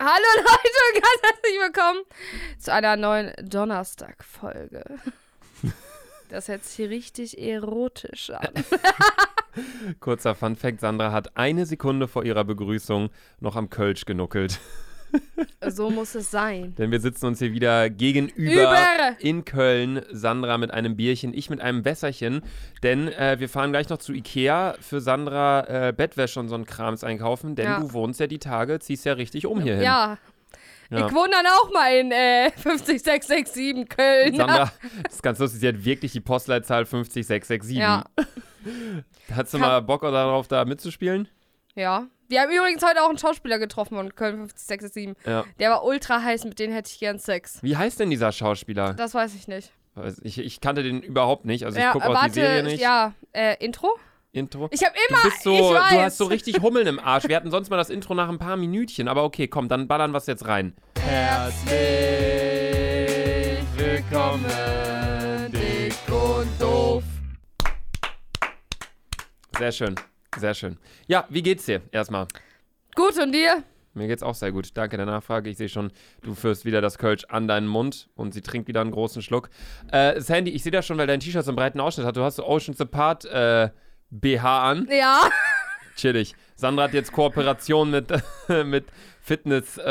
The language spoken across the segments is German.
Hallo Leute und ganz herzlich willkommen zu einer neuen Donnerstag-Folge. Das hört sich richtig erotisch an. Kurzer Funfact: Sandra hat eine Sekunde vor ihrer Begrüßung noch am Kölsch genuckelt. So muss es sein. Denn wir sitzen uns hier wieder gegenüber Über. in Köln. Sandra mit einem Bierchen, ich mit einem Wässerchen. Denn äh, wir fahren gleich noch zu Ikea für Sandra äh, Bettwäsche und so ein Krams einkaufen. Denn Ja. du wohnst ja die Tage, ziehst ja richtig um hierhin. Ja. Ja. Ich wohne dann auch mal in äh, 50667 Köln. Sandra, das ist ganz lustig, sie hat wirklich die Postleitzahl 50667. Ja. Hast du Kann- mal Bock darauf, da mitzuspielen? Ja. Wir haben übrigens heute auch einen Schauspieler getroffen von Köln 50667. Ja. Der war ultra heiß, mit dem hätte ich gern Sex. Wie heißt denn dieser Schauspieler? Das weiß ich nicht. Ich, ich kannte den überhaupt nicht. Also ich ja, gucke auch warte, die Serie nicht. ja, äh, Intro? Intro. Ich habe Du immer, bist so, ich weiß. du hast so richtig Hummeln im Arsch. Wir hatten sonst mal das Intro nach ein paar Minütchen, aber okay, komm, dann ballern wir es jetzt rein. Herzlich willkommen, dick und doof. Sehr schön, sehr schön. Ja, wie geht's dir erstmal? Gut, und dir? Mir geht's auch sehr gut. Danke der Nachfrage. Ich sehe schon, du führst wieder das Kölsch an deinen Mund und sie trinkt wieder einen großen Schluck. Äh, Sandy, ich sehe das schon, weil dein T-Shirt so einen breiten Ausschnitt hat. Du hast so Oceans Apart äh, BH an. Ja. Chillig. Sandra hat jetzt Kooperation mit, mit Fitness. Äh,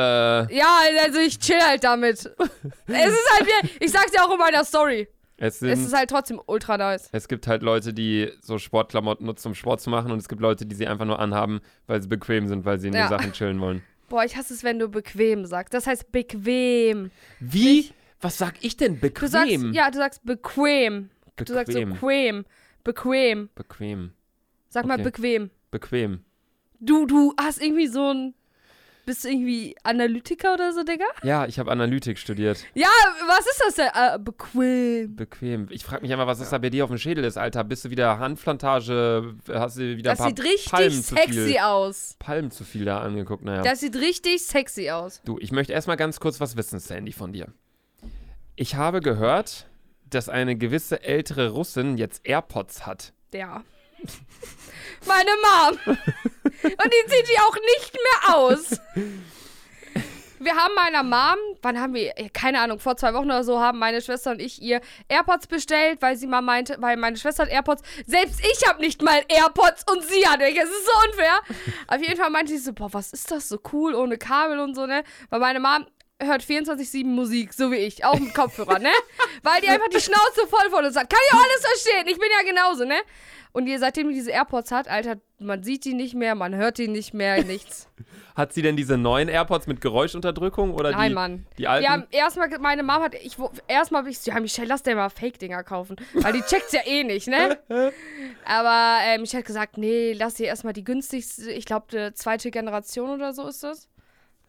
Ja, also ich chill halt damit. es ist halt ich sag's ja auch in meiner Story. Es, sind, Es ist halt trotzdem ultra nice. es gibt halt Leute, die so Sportklamotten nutzen, um Sport zu machen. Und es gibt Leute, die sie einfach nur anhaben, weil sie bequem sind, weil sie in Ja. den Sachen chillen wollen. Boah, ich hasse es, wenn du bequem sagst. Das heißt bequem. Wie? Was sag ich denn? Bequem? Du sagst, ja, du sagst bequem. Du sagst so bequem. bequem. Bequem. bequem. Sag mal Okay. bequem. Bequem. Du, du hast irgendwie so ein. Bist du irgendwie Analytiker oder so, Digga? Ja, ich habe Analytik studiert. Ja, was ist das denn? Äh, bequem. Bequem. Ich frage mich einfach, was das da bei dir auf dem Schädel ist, Alter. Bist du wieder Handplantage? Hast du wieder Das ein paar sieht richtig Palmen sexy viel, aus. Palmen zu viel da angeguckt? Naja. Das sieht richtig sexy aus. Du, ich möchte erstmal ganz kurz was wissen, Sandy, von dir. Ich habe gehört, dass eine gewisse ältere Russin jetzt AirPods hat. Ja. Meine Mom. Und die zieht die auch nicht mehr aus. Wir haben meiner Mom, wann haben wir, keine Ahnung, vor zwei Wochen oder so, haben meine Schwester und ich ihr AirPods bestellt, weil sie mal meinte, weil meine Schwester hat AirPods. Selbst ich habe nicht mal AirPods und sie hat welche. Es ist so unfair. Auf jeden Fall meinte sie so, boah, was ist das so cool, ohne Kabel und so, ne? Weil meine Mom hört 24-7 Musik, so wie ich, auch mit Kopfhörer, ne? Weil die einfach die Schnauze voll von uns hat. Kann auch alles verstehen, ich bin ja genauso, ne? Und ihr, seitdem die diese AirPods hat, Alter, man sieht die nicht mehr, man hört die nicht mehr, nichts. Hat sie denn diese neuen AirPods mit Geräuschunterdrückung oder Nein, die, Mann. die alten? Haben erstmal, meine Mom hat, ich, erstmal hab ich ja, Michelle, lass dir mal Fake-Dinger kaufen. Weil die checkt's ja eh nicht, ne? Aber äh, Michelle hat gesagt, nee, lass dir erstmal die günstigste, ich glaube, zweite Generation oder so ist das.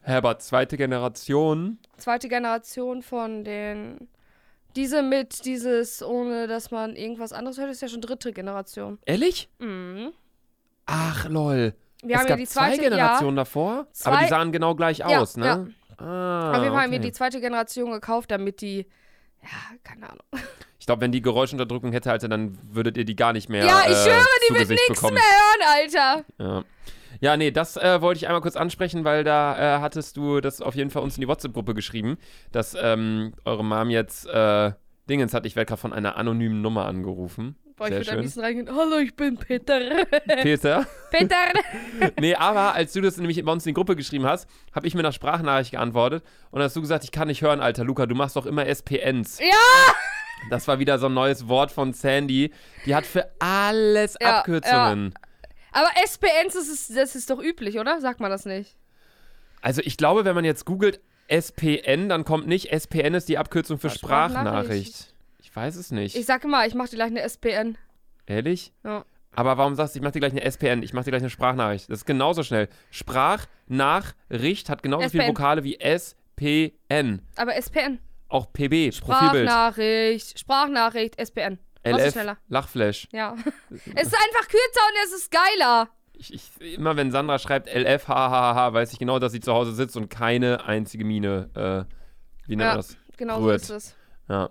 Herbert, zweite Generation. Zweite Generation von den. Diese mit, dieses, ohne dass man irgendwas anderes hört, ist ja schon dritte Generation. Ehrlich? Mhm. Ach, lol. Wir es haben ja gab die zweite zwei Generationen davor, aber Zwei- die sahen genau gleich Ja, aus, ne? Ah, Auf jeden Fall haben wir die zweite Generation gekauft, damit die. Ja, keine Ahnung. Ich glaube, wenn die Geräuschunterdrückung hätte, Alter, dann würdet ihr die gar nicht mehr Ja, ich äh, schwöre, die wird nichts mehr hören, Alter. Ja. Ja, nee, das äh, wollte ich einmal kurz ansprechen, weil da äh, hattest du das auf jeden Fall uns in die WhatsApp-Gruppe geschrieben, dass ähm, eure Mom jetzt äh, Dingens hat. Ich werde gerade von einer anonymen Nummer angerufen. Boah, ich Sehr würde am liebsten reingehen. Hallo, ich bin Peter. Peter. Peter. nee, aber als du das nämlich bei uns in die Gruppe geschrieben hast, habe ich mir nach Sprachnachricht geantwortet und hast du gesagt, ich kann nicht hören, Alter. Luca, du machst doch immer SPNs. Ja! Das war wieder so ein neues Wort von Sandy. Die hat für alles Ja, Abkürzungen. Aber SPNs, das ist, das ist doch üblich, oder? Sagt man das nicht? Also ich glaube, wenn man jetzt googelt SPN, dann kommt nicht SPN ist die Abkürzung für Sprachnachricht. Ich weiß es nicht. Ich sag immer, ich mach dir gleich eine SPN. Ehrlich? Ja. Aber warum sagst du, ich mach dir gleich eine SPN, ich mach dir gleich eine Sprachnachricht? Das ist genauso schnell. Sprachnachricht hat genauso viele SPN. Vokale wie SPN. Aber SPN. Auch PB, Profilbild. Sprachnachricht. Sprachnachricht, SPN. LF? Lachflash. Ja. es ist einfach kürzer und es ist geiler. Ich, ich, immer wenn Sandra schreibt LF, hahaha, weiß ich genau, dass sie zu Hause sitzt und keine einzige Mine, äh, wie nennt Ja. man das? Genau so Gut. ist es. Ja.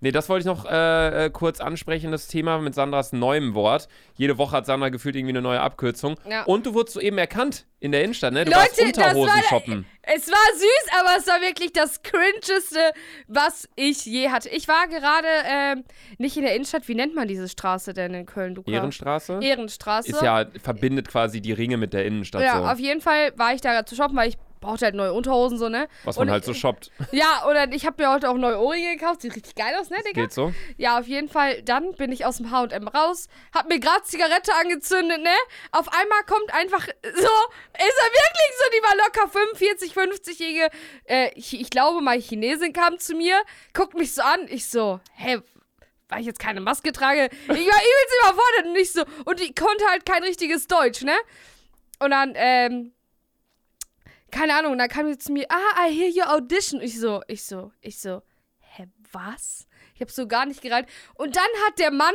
Nee, das wollte ich noch äh, äh, kurz ansprechen, das Thema mit Sandras neuem Wort. Jede Woche hat Sandra gefühlt irgendwie eine neue Abkürzung. Ja. Und du wurdest soeben erkannt in der Innenstadt, ne? Du Leute, warst Unterhosen war- shoppen. Es war süß, aber es war wirklich das cringeste, was ich je hatte. Ich war gerade ähm, nicht in der Innenstadt. Wie nennt man diese Straße denn in Köln, Luca? Ehrenstraße? Ehrenstraße. Ist ja, verbindet quasi die Ringe mit der Innenstadt ja, so. auf jeden Fall war ich da zu shoppen, weil ich brauchte halt neue Unterhosen so, ne? Was man Und halt so shoppt. Ja, oder ich habe mir heute auch neue Ohrringe gekauft. Sieht richtig geil aus, ne, Digga? Geht so? Ja, auf jeden Fall. Dann bin ich aus dem H&M raus, hab mir gerade Zigarette angezündet, ne? Auf einmal kommt einfach so, ist er wirklich so, die war locker 45, 50-jährige, äh, ich, ich glaube mal Chinesin kam zu mir, guckt mich so an, ich so, hä, weil ich jetzt keine Maske trage, ich war übelst überfordert und ich so, und die konnte halt kein richtiges Deutsch, ne? Und dann, ähm, keine Ahnung, dann kam sie zu mir, ah, I hear your audition. Ich so, ich so, ich so, hä, was? Ich hab so gar nicht gereilt. Und dann hat der Mann,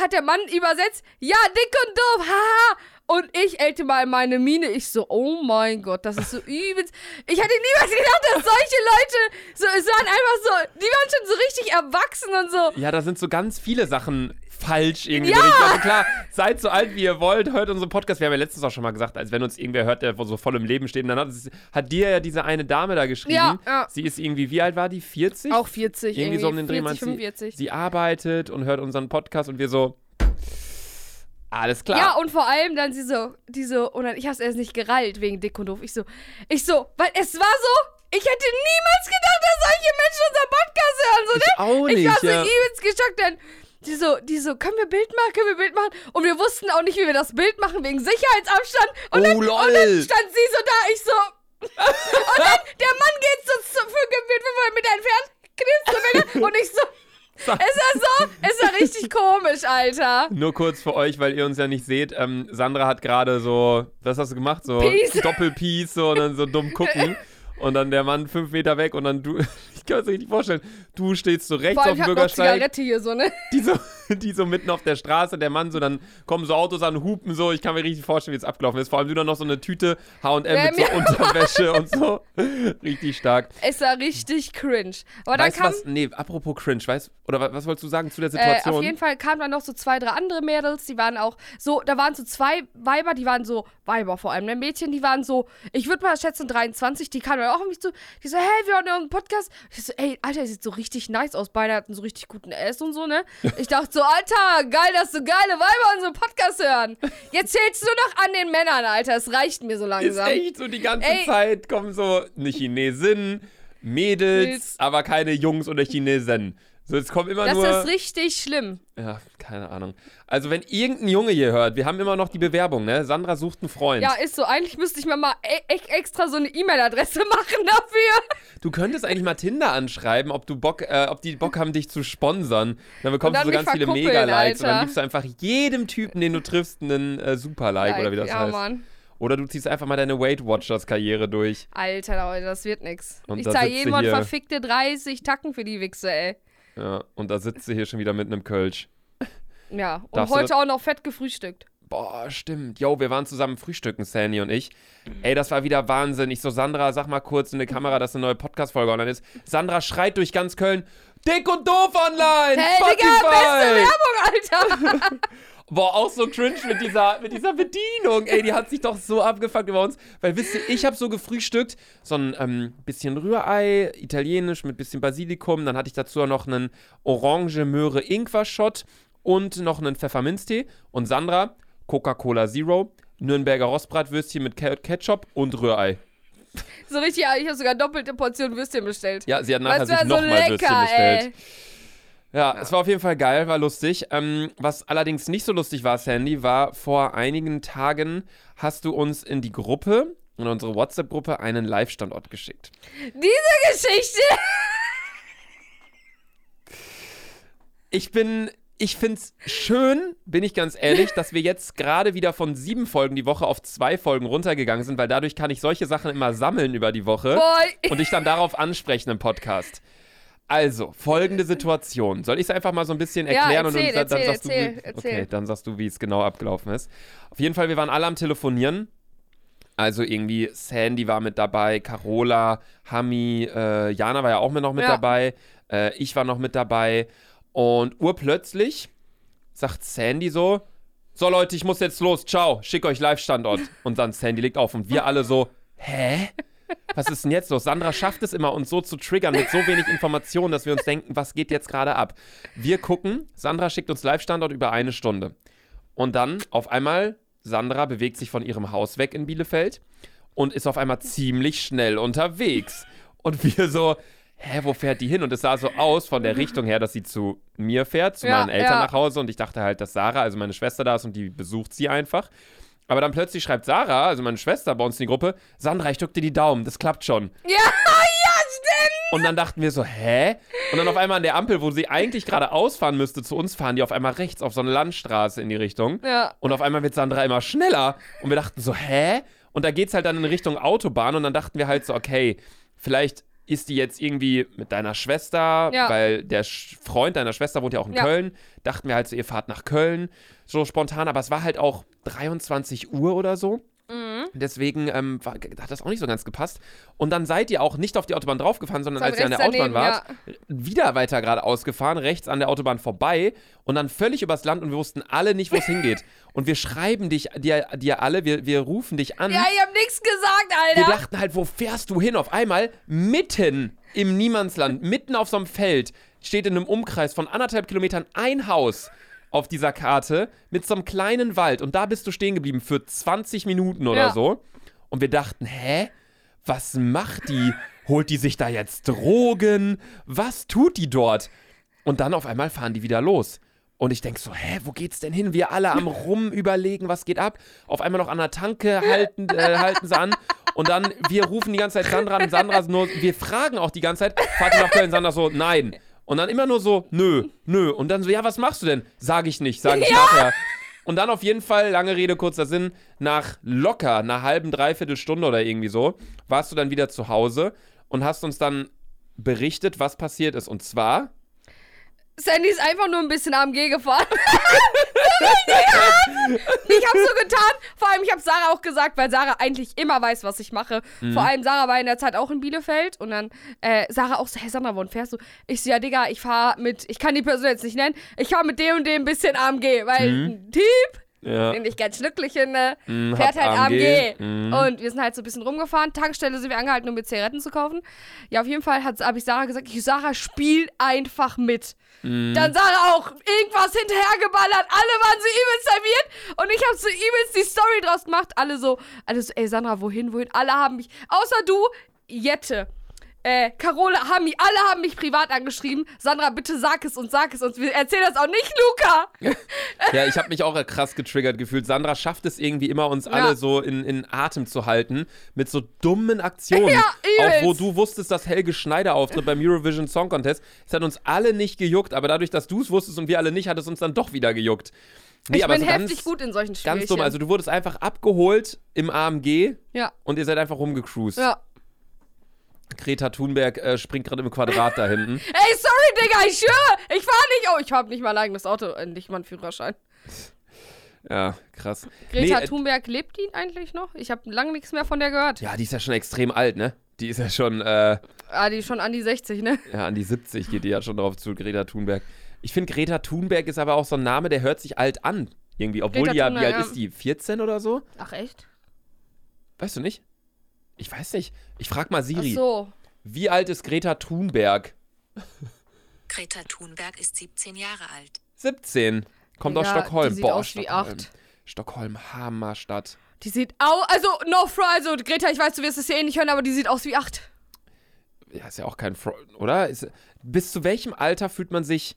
hat der Mann übersetzt, ja, dick und doof, haha. Und ich älte mal meine Miene. Ich so, oh mein Gott, das ist so übelst. Ich hätte niemals gedacht, dass solche Leute so, es waren einfach so, die waren schon so richtig erwachsen und so. Ja, da sind so ganz viele Sachen falsch irgendwie. Ja! also klar, seid so alt, wie ihr wollt, hört unseren Podcast. Wir haben ja letztens auch schon mal gesagt, als wenn uns irgendwer hört, der so voll im Leben steht. Und dann hat, hat dir ja diese eine Dame da geschrieben. Ja, ja. Sie ist irgendwie, wie alt war die? 40? Auch 40 irgendwie so um den Dreh 40, meint sie, 45. sie arbeitet und hört unseren Podcast und wir so, alles klar. Ja, und vor allem dann sie so, die so, und dann, ich hab's erst nicht gerallt wegen dick und doof. Ich so, ich so, weil es war so, ich hätte niemals gedacht, dass solche Menschen unseren Podcast hören, so, ne? Ich auch Ich war nicht, so ja. übelst geschockt, dann, die so, die so, können wir Bild machen, können wir Bild machen? Und wir wussten auch nicht, wie wir das Bild machen, wegen Sicherheitsabstand. Und, Oh, dann, lol. und dann stand sie so da, ich so, und dann, der Mann geht so zu, für, für 500 Meter entfernt, knipst so und ich so, es war so, es war richtig komisch, Alter. Nur kurz für euch, weil ihr uns ja nicht seht. Ähm, Sandra hat gerade so, was hast du gemacht? So. Doppelpiece so und dann so dumm gucken. Und dann der Mann fünf Meter weg und dann du, ich kann es richtig vorstellen, du stehst so rechts Vor allem, auf ich dem hab noch Bürgersteig, Zigarette hier so, ne? die so, die so mitten auf der Straße, der Mann so, dann kommen so Autos an, hupen so, ich kann mir richtig vorstellen, wie es abgelaufen ist. Vor allem du dann noch so eine Tüte H&M mit so Unterwäsche und so. Richtig stark. Es war richtig cringe. Aber dann weißt du kam, was? Nee, apropos cringe, weißt oder wa- was wolltest du sagen zu der äh, Situation? auf jeden Fall kamen dann noch so zwei, drei andere Mädels, die waren auch so, da waren so zwei Weiber, die waren so, Weiber vor allem, ne? Mädchen, die waren so, ich würde mal schätzen 23, die kamen dann auch auf mich zu, die so, hey, wir haben ja einen Podcast. Ich so, ey, Alter, der sieht so richtig nice aus, beide hatten so richtig guten Ass und so, ne? Ich dachte so, Alter, geil, dass so geile Weiber unseren Podcast hören. Jetzt zählst du noch an den Männern, Alter, es reicht mir so Ist langsam. echt so die ganze Ey. Zeit kommen so eine Chinesin, Mädels, Mädels. aber keine Jungs oder Chinesen. So, jetzt kommen immer Das nur. ist richtig schlimm. ja, keine Ahnung. Also, wenn irgendein Junge hier hört, wir haben immer noch die Bewerbung, ne? Sandra sucht einen Freund. Ja, ist so. Eigentlich müsste ich mir mal e e extra so eine E-Mail-Adresse machen dafür. Du könntest eigentlich mal Tinder anschreiben, ob du Bock, äh, ob die Bock haben, dich zu sponsern. Dann bekommst Und du dann so ganz viele Mega-Likes und dann gibst du einfach jedem Typen, den du triffst, einen äh, Super-Like oder wie das ja, heißt. Mann. Oder du ziehst einfach mal deine Weight Watchers-Karriere durch. Alter, Leute, das wird nix. Und ich zahle hier. verfickte 30 Tacken für die Wichse, ey. Ja, und da sitzt du hier schon wieder mit einem Kölsch. Ja, und Darfst heute auch noch fett gefrühstückt. Boah, stimmt. Yo, wir waren zusammen frühstücken, Sandy und ich. Ey, das war wieder Wahnsinn. Ich so, Sandra, sag mal kurz in die Kamera, dass eine neue Podcast-Folge online ist. Sandra schreit durch ganz Köln. Dick und doof online! Hey, Digga, beste Werbung, Alter. Boah, auch so cringe mit dieser, mit dieser Bedienung. Ey, die hat sich doch so abgefuckt über uns. Weil, wisst ihr, ich habe so gefrühstückt, so ein ähm, bisschen Rührei, italienisch mit bisschen Basilikum. Dann hatte ich dazu auch noch einen Orange-Möhre-Ingwer-Shot und noch einen Pfefferminztee. Und Sandra, Coca-Cola Zero, Nürnberger Rostbratwürstchen mit Ke- Ketchup und Rührei. so richtig, ich habe sogar doppelte Portion Würstchen bestellt. Ja, sie hat nachher sich so nochmal Würstchen bestellt. ey. Ja, es war auf jeden Fall geil, war lustig. Ähm, was allerdings nicht so lustig war, Sandy, war vor einigen Tagen hast du uns in die Gruppe, in unsere WhatsApp-Gruppe, einen Live-Standort geschickt. Diese Geschichte. Ich bin, ich find's schön, bin ich ganz ehrlich, dass wir jetzt gerade wieder von sieben Folgen die Woche auf zwei Folgen runtergegangen sind, weil dadurch kann ich solche Sachen immer sammeln über die Woche Boy. und dich dann darauf ansprechen im Podcast. Also, folgende Situation. Soll ich es einfach mal so ein bisschen Ja, erklären erzähl, und dann, dann erzähl, sagst du, erzähl, wie, erzähl. okay, dann sagst du, wie es genau abgelaufen ist. Auf jeden Fall, wir waren alle am Telefonieren. Also irgendwie Sandy war mit dabei, Carola, Hami, äh, Jana war ja auch mit noch mit Ja. dabei. Äh, ich war noch mit dabei. Und urplötzlich sagt Sandy so: So, Leute, ich muss jetzt los. Ciao, schick euch Live-Standort. Und dann Sandy legt auf. Und wir alle so: Hä? Was ist denn jetzt los? Sandra schafft es immer, uns so zu triggern mit so wenig Informationen, dass wir uns denken, was geht jetzt gerade ab? Wir gucken, Sandra schickt uns Live-Standort über eine Stunde. Und dann auf einmal, Sandra bewegt sich von ihrem Haus weg in Bielefeld und ist auf einmal ziemlich schnell unterwegs. Und wir so, hä, wo fährt die hin? Und es sah so aus von der Richtung her, dass sie zu mir fährt, zu Ja, meinen Eltern ja. nach Hause. Und ich dachte halt, dass Sarah, also meine Schwester da ist und die besucht sie einfach. Aber dann plötzlich schreibt Sarah, also meine Schwester bei uns in die Gruppe, Sandra, ich drück dir die Daumen, das klappt schon. Ja, ja, stimmt. Und dann dachten wir so, hä? Und dann auf einmal an der Ampel, wo sie eigentlich gerade ausfahren müsste, zu uns fahren die auf einmal rechts auf so eine Landstraße in die Richtung. Ja. Und auf einmal wird Sandra immer schneller. Und wir dachten so, hä? Und da geht's halt dann in Richtung Autobahn. Und dann dachten wir halt so, okay, vielleicht ist die jetzt irgendwie mit deiner Schwester, Ja. weil der Sch Freund deiner Schwester wohnt ja auch in Ja. Köln. Dachten wir halt so, ihr fahrt nach Köln. So spontan. Aber es war halt auch 23 Uhr oder so. Mhm. Deswegen ähm, war, hat das auch nicht so ganz gepasst. Und dann seid ihr auch nicht auf die Autobahn draufgefahren, sondern als ihr an der Autobahn daneben, wart, wieder weiter geradeaus gefahren, rechts an der Autobahn vorbei und dann völlig übers Land und wir wussten alle nicht, wo es hingeht. Und wir schreiben dich, dir, dir alle, wir, wir rufen dich an. Ja, ich hab nichts gesagt, wir Alter. dachten halt, wo fährst du hin? Auf einmal mitten im Niemandsland, mitten auf so einem Feld, steht in einem Umkreis von anderthalb Kilometern ein Haus auf dieser Karte mit so einem kleinen Wald. Und da bist du stehen geblieben für 20 Minuten oder Ja. so. Und wir dachten, hä? Was macht die? Holt die sich da jetzt Drogen? Was tut die dort? Und dann auf einmal fahren die wieder los. Und ich denke so, hä, wo geht's denn hin? Wir alle am Rum überlegen, was geht ab. Auf einmal noch an der Tanke halten, äh, halten sie an. Und dann, wir rufen die ganze Zeit Sandra an. Sandra nur, wir fragen auch die ganze Zeit, fahrt ihr nach Köln? Sandra so, nein. Und dann immer nur so, nö, nö. Und dann so, ja, was machst du denn? Sag ich nicht, sag ich nachher. Und dann auf jeden Fall, lange Rede, kurzer Sinn, nach locker einer halben, dreiviertel Stunde oder irgendwie so, warst du dann wieder zu Hause und hast uns dann berichtet, was passiert ist. Und zwar, Sandy ist einfach nur ein bisschen AMG gefahren. ich habe so getan. Vor allem, ich habe Sarah auch gesagt, weil Sarah eigentlich immer weiß, was ich mache. Mhm. Vor allem, Sarah war in der Zeit auch in Bielefeld. Und dann äh, Sarah auch so, hey Sandra, wohin fährst du? Ich so, ja, Digga, ich fahre mit, ich kann die Person jetzt nicht nennen, ich fahre mit dem und dem ein bisschen AMG. Weil Mhm. ein Typ, ja, den ich ganz schnucklig finde, Mm, fährt halt AMG. AMG. Mhm. Und wir sind halt so ein bisschen rumgefahren. Tankstelle sind wir angehalten, um mir Zigaretten zu kaufen. Ja, auf jeden Fall habe ich Sarah gesagt, ich, Sarah, spiel einfach mit. Mhm. Dann Sarah auch irgendwas hinterhergeballert. Alle waren so übelst serviert. Und ich habe so übelst die Story draus gemacht. Alle so, alle so, ey Sandra, wohin, wohin? Alle haben mich, außer du, Jette. Äh, Carola, mich, alle haben mich privat angeschrieben. Sandra, bitte sag es und sag es uns. Wir erzählen das auch nicht, Luca. Ja, ich habe mich auch krass getriggert gefühlt. Sandra schafft es irgendwie immer, uns alle so in, in Atem zu halten mit so dummen Aktionen. Ja, auch wo du wusstest, dass Helge Schneider auftritt beim Eurovision Song Contest. Es hat uns alle nicht gejuckt, aber dadurch, dass du es wusstest und wir alle nicht, hat es uns dann doch wieder gejuckt. Nee, ich aber bin so heftig ganz, gut in solchen Spielchen. ganz dumm. Also du wurdest einfach abgeholt im AMG ja, und ihr seid einfach rumgecruised. ja. Greta Thunberg äh, springt gerade im Quadrat da hinten. Ey, sorry, Digga, ich schwöre. Ich fahr nicht. Oh, ich hab nicht mal ein eigenes Auto, nicht mal einen Führerschein. Ja, krass. Greta Nee, äh, Thunberg, lebt die eigentlich noch? Ich habe lange nichts mehr von der gehört. Ja, die ist ja schon extrem alt, ne? Die ist ja schon, äh, Ah, die ist schon an die 60, ne? ja, an die 70 geht die ja schon drauf zu, Greta Thunberg. Ich finde, Greta Thunberg ist aber auch so ein Name, der hört sich alt an. Irgendwie, obwohl Greta die ja, wie Thunberg, alt ja. ist die? 14 oder so? Ach, echt? Weißt du nicht? Ich weiß nicht. Ich frag mal Ach Siri. so. Wie alt ist Greta Thunberg? Greta Thunberg ist 17 Jahre alt. 17. Kommt aus Digga, Stockholm. die sieht Boah, aus wie Stockholm. acht. Stockholm, Hammerstadt. Die sieht au, also, no fro, also, Greta, ich weiß, du wirst es ja eh nicht hören, aber die sieht aus wie acht. Ja, ist ja auch kein Fro oder? Ist, bis zu welchem Alter fühlt man sich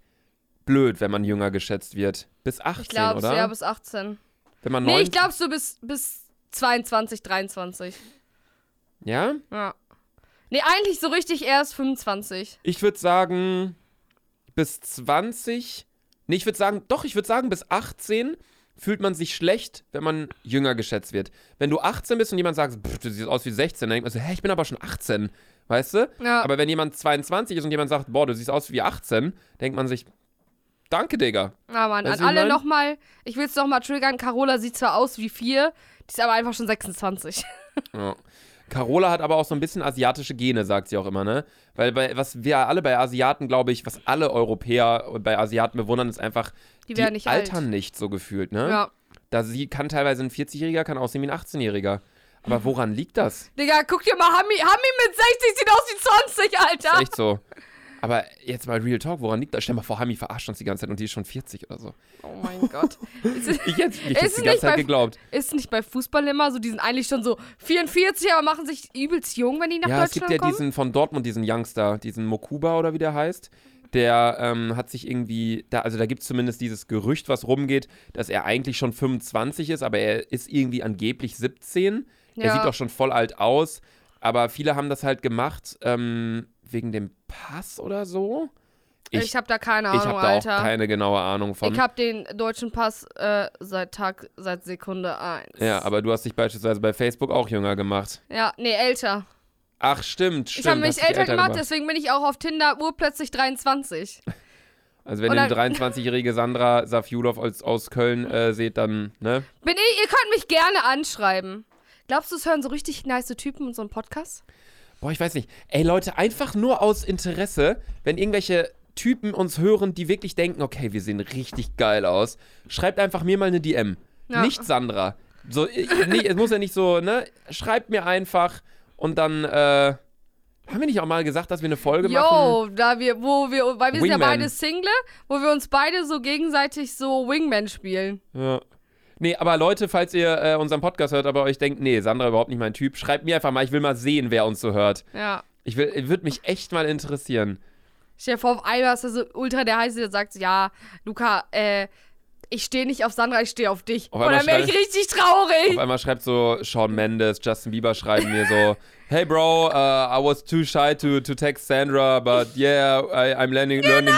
blöd, wenn man jünger geschätzt wird? Bis 18, Ich glaube, oder? ja, bis 18. wenn man Nee, 19 ich glaube so bis, bis 22, 23. Ja? Ja. Nee, eigentlich so richtig erst 25. Ich würde sagen, bis 20. Nee, ich würde sagen, doch, ich würde sagen, bis 18 fühlt man sich schlecht, wenn man jünger geschätzt wird. Wenn du 18 bist und jemand sagt, "Pff, du siehst aus wie 16, dann denkt man so, hä, ich bin aber schon 18. Weißt du? Ja. Aber wenn jemand 22 ist und jemand sagt, boah, du siehst aus wie 18, denkt man sich, danke, Digga. Ah, Mann, Weißt an alle nochmal, ich will es nochmal triggern, Carola sieht zwar aus wie vier, die ist aber einfach schon 26. Ja. Carola hat aber auch so ein bisschen asiatische Gene, sagt sie auch immer, ne? Weil bei, was wir alle bei Asiaten, glaube ich, was alle Europäer bei Asiaten bewundern, ist einfach, Die werden nicht alt. altern nicht so gefühlt, ne? Ja. Da sie kann teilweise ein 40-Jähriger, kann aussehen wie ein 18-Jähriger. Aber woran liegt das? Digga, guck dir mal, Hami, Hami mit 60 sieht aus wie 20, Ist Alter. echt so. Aber jetzt mal Real Talk, woran liegt das? Stell mal vor, Hami verarscht uns die ganze Zeit und die ist schon 40 oder so. Oh mein Gott. Ist, Ich hätte ich Ist hätt's die nicht ganze Zeit bei- geglaubt. ist nicht bei Fußball immer so, die sind eigentlich schon so 44, aber machen sich übelst jung, wenn die nach Ja, es gibt Deutschland ja kommen? diesen von Dortmund, diesen Youngster, diesen Mokuba oder wie der heißt. Der ähm, hat sich irgendwie, da, also da gibt es zumindest dieses Gerücht, was rumgeht, dass er eigentlich schon 25 ist, aber er ist irgendwie angeblich 17. Er Ja. sieht doch schon voll alt aus. Aber viele haben das halt gemacht ähm, wegen dem Pass oder so. Ich, Ich, habe da keine ich Ahnung, habe da Alter. auch keine genaue Ahnung von. Ich habe den deutschen Pass äh, seit Tag, seit Sekunde 1. ja, aber du hast dich beispielsweise bei Facebook auch jünger gemacht. Ja, nee, älter. Ach, stimmt, stimmt. ich habe mich dich älter gemacht, deswegen bin ich auch auf Tinder urplötzlich 23. Also wenn ihr eine dann- 23-jährige Sandra Safjulov aus, aus Köln äh, seht, dann, ne? Bin ich, ihr könnt mich gerne anschreiben. Glaubst du, es hören so richtig nice Typen unseren Podcast? Boah, ich weiß nicht. Ey, Leute, einfach nur aus Interesse, wenn irgendwelche Typen uns hören, die wirklich denken, okay, wir sehen richtig geil aus, schreibt einfach mir mal eine DM. Ja. Nicht Sandra. So, ich, nee, es muss ja nicht so, ne? Schreibt mir einfach und dann, äh, haben wir nicht auch mal gesagt, dass wir eine Folge machen? Yo, da wir, wo wir, weil wir sind ja Wingman. beide Single, wo wir uns beide so gegenseitig so Wingman spielen. Ja. Nee, aber Leute, falls ihr äh, unseren Podcast hört, aber euch denkt, nee, Sandra überhaupt nicht mein Typ, schreibt mir einfach mal, ich will mal sehen, wer uns so hört. Ja. Ich will, würde mich echt mal interessieren. Stell dir vor, auf einmal ist so ultra der heiße, der sagt, ja, Luca, äh, ich stehe nicht auf Sandra, ich stehe auf dich. Auf Und dann wäre ich richtig traurig. Auf einmal schreibt so Shawn Mendes, Justin Bieber schreiben mir so, hey bro, uh, I was too shy to, to text Sandra, but yeah, I, I'm learning, learning,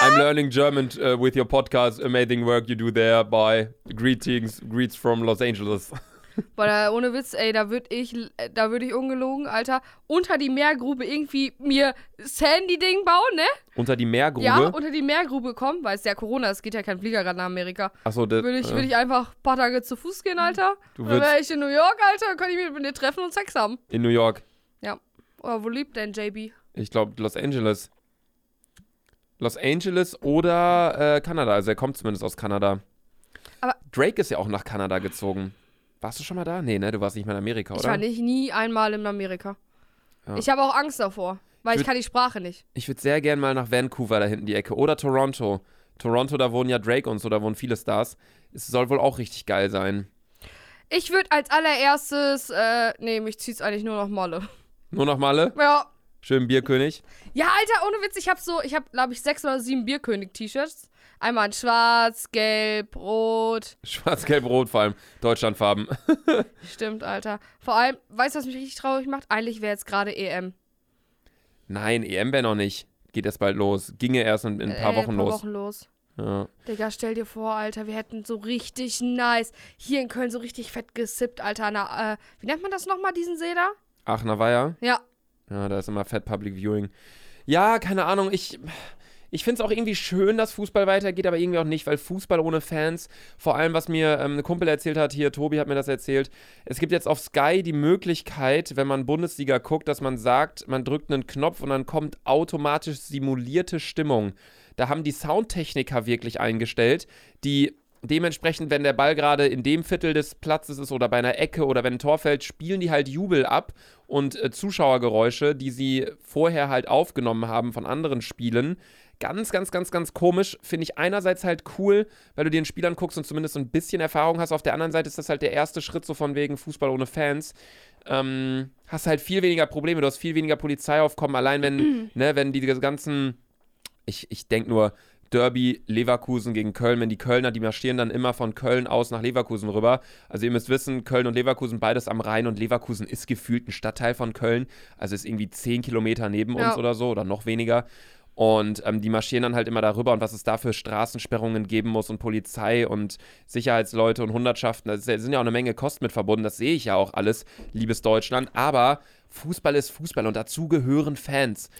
I'm learning German uh, with your podcast. Amazing work you do there. Bye. Greetings, greets from Los Angeles. Boah, da, ohne Witz, ey, da würde ich, äh, da würde ich ungelogen, Alter, unter die Meergrube irgendwie mir Sandy-Ding bauen, ne? Unter die Meergrube. Ja, unter die Meergrube kommen, weil es ja Corona ist, geht ja kein Flieger gerade nach Amerika. Achso, das. Würde ich, äh, würde ich einfach ein paar Tage zu Fuß gehen, Alter. Du dann wäre ich in New York, Alter, dann könnte ich mich mit dir treffen und Sex haben. in New York. Ja. Oder wo lebt denn JB? Ich glaube Los Angeles. Los Angeles oder äh, Kanada. Also er kommt zumindest aus Kanada. Aber- Drake ist ja auch nach Kanada gezogen. Warst du schon mal da? Nee, ne? Du warst nicht mal in Amerika, Ich oder? war nicht nie einmal in Amerika. Ja. Ich habe auch Angst davor, weil Ich ich, kann die Sprache nicht. Ich würde sehr gern mal nach Vancouver da hinten die Ecke. Oder Toronto. Toronto, da wohnen ja Drake und so, da wohnen viele Stars. Es soll wohl auch richtig geil sein. Ich würde als allererstes, äh, nee, mich zieht's eigentlich nur noch Molle. Nur noch Malle. Ja. Schön Bierkönig. Ja, Alter, ohne Witz, ich habe so, ich habe, glaube ich, sechs oder sieben Bierkönig-T-Shirts. Einmal in schwarz, gelb, rot. Schwarz-Gelb-Rot vor allem. Deutschlandfarben. Stimmt, Alter. Vor allem, weißt du, was mich richtig traurig macht? Eigentlich wäre jetzt gerade EM. Nein, EM wäre noch nicht. Geht erst bald los. Ginge erst in, in ein paar Äh, Wochen paar los. Wochen los. Ja. Digga, stell dir vor, Alter, wir hätten so richtig nice. Hier in Köln so richtig fett gesippt, Alter. Na, äh, wie nennt man das nochmal, diesen See da? Aachener Weiher. Ja. Ja, da ist immer Fett Public Viewing. Ja, keine Ahnung, ich. Ich finde es auch irgendwie schön, dass Fußball weitergeht, aber irgendwie auch nicht, weil Fußball ohne Fans, vor allem was mir ähm, ein Kumpel erzählt hat, hier, Tobi hat mir das erzählt, es gibt jetzt auf Sky die Möglichkeit, wenn man Bundesliga guckt, dass man sagt, man drückt einen Knopf und dann kommt automatisch simulierte Stimmung. Da haben die Soundtechniker wirklich eingestellt, die dementsprechend, wenn der Ball gerade in dem Viertel des Platzes ist oder bei einer Ecke oder wenn ein Tor fällt, spielen die halt Jubel ab und äh, Zuschauergeräusche, die sie vorher halt aufgenommen haben von anderen Spielen. Ganz, ganz, ganz, ganz komisch. Finde ich einerseits halt cool, weil du dir den Spiel anguckst und zumindest so ein bisschen Erfahrung hast. Auf der anderen Seite ist das halt der erste Schritt so von wegen Fußball ohne Fans. Ähm, hast halt viel weniger Probleme, du hast viel weniger Polizeiaufkommen. Allein wenn, ne, wenn die ganzen, ich, ich denke nur, Derby Leverkusen gegen Köln, wenn die Kölner, die marschieren dann immer von Köln aus nach Leverkusen rüber. Also ihr müsst wissen, Köln und Leverkusen beides am Rhein und Leverkusen ist gefühlt ein Stadtteil von Köln. Also ist irgendwie 10 Kilometer neben Ja. uns oder so oder noch weniger. Und ähm, die marschieren dann halt immer darüber und was es da für Straßensperrungen geben muss und Polizei und Sicherheitsleute und Hundertschaften. Da sind ja auch eine Menge Kosten mit verbunden, das sehe ich ja auch alles, liebes Deutschland. Aber Fußball ist Fußball und dazu gehören Fans.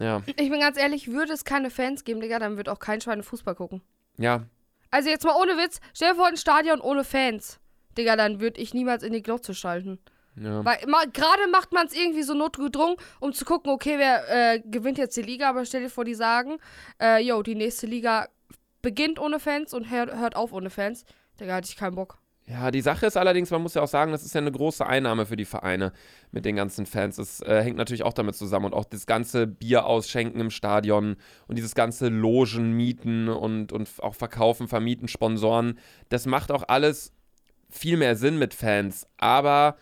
Ja, Ich bin ganz ehrlich, würde es keine Fans geben, Digga, dann wird auch kein Schwein Fußball gucken. ja, Also jetzt mal ohne Witz, stell dir vor, ein Stadion ohne Fans. Digga, dann würde ich niemals in die Glotze schalten. Ja. Weil gerade macht man es irgendwie so notgedrungen, um zu gucken, okay, wer äh, gewinnt jetzt die Liga, aber stell dir vor, die sagen, äh, yo, die nächste Liga beginnt ohne Fans und hör, hört auf ohne Fans. Da hatte ich keinen Bock. Ja, die Sache ist allerdings, man muss ja auch sagen, das ist ja eine große Einnahme für die Vereine mit den ganzen Fans. Das äh, hängt natürlich auch damit zusammen und auch das ganze Bier ausschenken im Stadion und dieses ganze Logen mieten und, und auch verkaufen, vermieten, Sponsoren. Das macht auch alles viel mehr Sinn mit Fans. Aber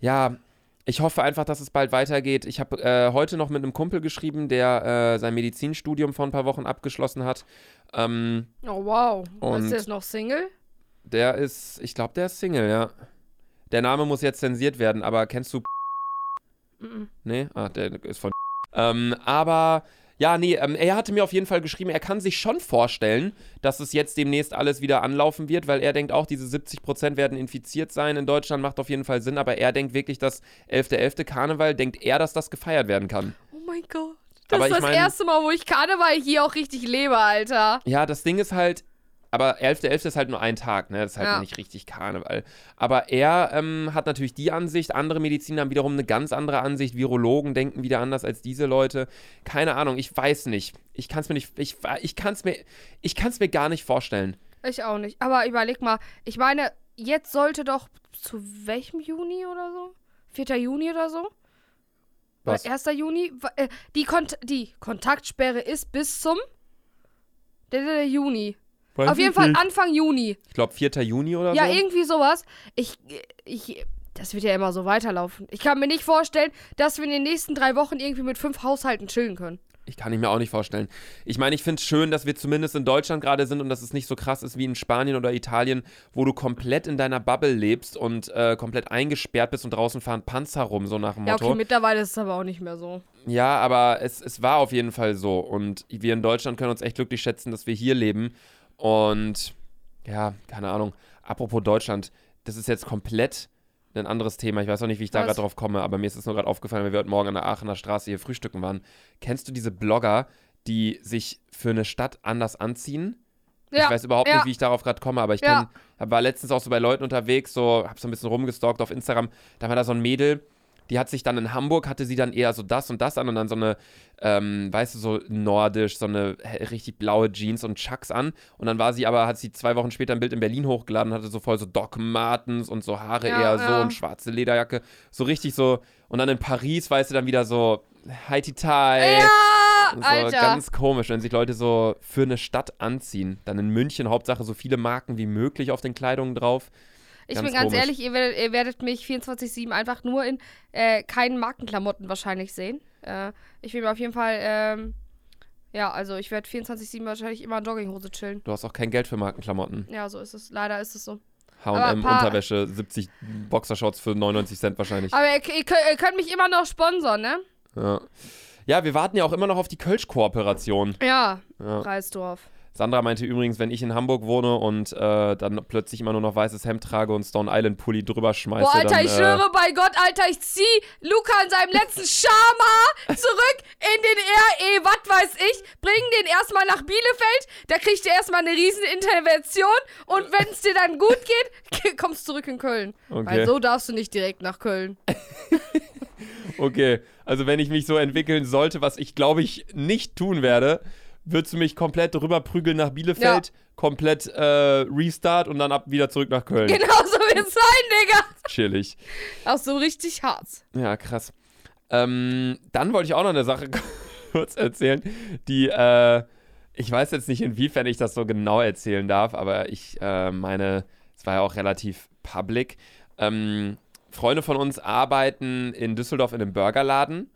ja, ich hoffe einfach, dass es bald weitergeht. Ich habe äh, heute noch mit einem Kumpel geschrieben, der äh, sein Medizinstudium vor ein paar Wochen abgeschlossen hat. Ähm, Oh, wow. Und- ist der jetzt noch Single? der ist, ich glaube, der ist Single, ja. Der Name muss jetzt zensiert werden, aber kennst du. Mhm. Nee? Ah, der ist von. Ähm, aber. Ja, nee, ähm, er hatte mir auf jeden Fall geschrieben, er kann sich schon vorstellen, dass es jetzt demnächst alles wieder anlaufen wird, weil er denkt auch, diese 70% werden infiziert sein in Deutschland, macht auf jeden Fall Sinn, aber er denkt wirklich, dass 11.11. Karneval, denkt er, dass das gefeiert werden kann. Oh mein Gott. Das Aber ist das mein- erste Mal, wo ich Karneval hier auch richtig lebe, Alter. Ja, das Ding ist halt, aber 11.11. ist halt nur ein Tag, ne? Das ist halt Ja. nicht richtig Karneval. Aber er ähm, hat natürlich die Ansicht, andere Mediziner haben wiederum eine ganz andere Ansicht, Virologen denken wieder anders als diese Leute. Keine Ahnung, ich weiß nicht. Ich kann es mir nicht, ich, ich kann es mir, ich kann es mir gar nicht vorstellen. Ich auch nicht. Aber überleg mal, ich meine, jetzt sollte doch zu welchem Juni oder so? 4. Juni oder so? Was? Oder 1. Juni? Äh, Die, Kont die Kontaktsperre ist bis zum der, der, der Juni. Auf jeden Fall Anfang Juni. Ich glaube 4. Juni oder Ja, so. irgendwie sowas. Ich, ich, das wird ja immer so weiterlaufen. Ich kann mir nicht vorstellen, dass wir in den nächsten drei Wochen irgendwie mit fünf Haushalten chillen können. Ich kann ich mir auch nicht vorstellen. Ich meine, ich finde es schön, dass wir zumindest in Deutschland gerade sind und dass es nicht so krass ist wie in Spanien oder Italien, wo du komplett in deiner Bubble lebst und äh, komplett eingesperrt bist und draußen fahren Panzer rum, so nach dem Ja, Motto. okay, mittlerweile ist es aber auch nicht mehr so. Ja, aber es, es war auf jeden Fall so. Und wir in Deutschland können uns echt glücklich schätzen, dass wir hier leben. Und ja, keine Ahnung. Apropos Deutschland, das ist jetzt komplett ein anderes Thema. Ich weiß auch nicht, wie ich da gerade drauf komme, aber mir ist es nur gerade aufgefallen, weil wir heute Morgen an der Aachener Straße hier frühstücken waren. Kennst du diese Blogger, die sich für eine Stadt anders anziehen? Ja, ich weiß überhaupt ja. nicht, wie ich darauf gerade komme, aber ich Ja. kenn, war letztens auch so bei Leuten unterwegs, so, hab so ein bisschen rumgestalkt auf Instagram. Da war da so ein Mädel, die hat sich dann in Hamburg, hatte sie dann eher so das und das an und dann so eine, ähm, weißt du, so nordisch, so eine richtig blaue Jeans und Chucks an. Und dann war sie aber, hat sie zwei Wochen später ein Bild in Berlin hochgeladen und hatte so voll so Doc Martens und so Haare Ja, eher so ja. und schwarze Lederjacke. So richtig so. Und dann in Paris, weißt du, dann wieder so Haiti Tai. Ja, So Alter. ganz komisch, wenn sich Leute so für eine Stadt anziehen. Dann in München Hauptsache so viele Marken wie möglich auf den Kleidungen drauf. Ich Ganz bin ganz komisch. ehrlich, ihr werdet, ihr werdet mich 24-7 einfach nur in äh, keinen Markenklamotten wahrscheinlich sehen. Äh, ich will mir auf jeden Fall, ähm, ja, also ich werde 24-7 wahrscheinlich immer in Jogginghose chillen. Du hast auch kein Geld für Markenklamotten. Ja, so ist es. Leider ist es so. H&M Unterwäsche, 70 Boxershorts für 99 Cent wahrscheinlich. Aber ihr, ihr, könnt, ihr könnt mich immer noch sponsern, ne? Ja. ja, wir warten ja auch immer noch auf die Kölsch-Kooperation. Ja, Ja. Reisdorf. Sandra meinte übrigens, wenn ich in Hamburg wohne und äh, dann plötzlich immer nur noch weißes Hemd trage und Stone Island Pulli drüber schmeiße, Boah, Alter, dann, ich äh, schwöre bei Gott, Alter, ich zieh Luca in seinem letzten Schama zurück in den RE, was weiß ich, bring den erstmal nach Bielefeld, da kriegt er erstmal eine riesen Intervention und wenn es dir dann gut geht, kommst du zurück in Köln. Okay. Weil so darfst du nicht direkt nach Köln. Okay, also wenn ich mich so entwickeln sollte, was ich glaube ich nicht tun werde, würdest du mich komplett rüberprügeln nach Bielefeld, komplett äh, Restart und dann ab wieder zurück nach Köln. Genau so wird's sein, Digga. Chillig. Auch so richtig hart. Ja, krass. Ähm, dann wollte ich auch noch eine Sache kurz erzählen, die, äh, ich weiß jetzt nicht, inwiefern ich das so genau erzählen darf, aber ich äh, meine, es war ja auch relativ public. Ähm, Freunde von uns arbeiten in Düsseldorf in einem Burgerladen.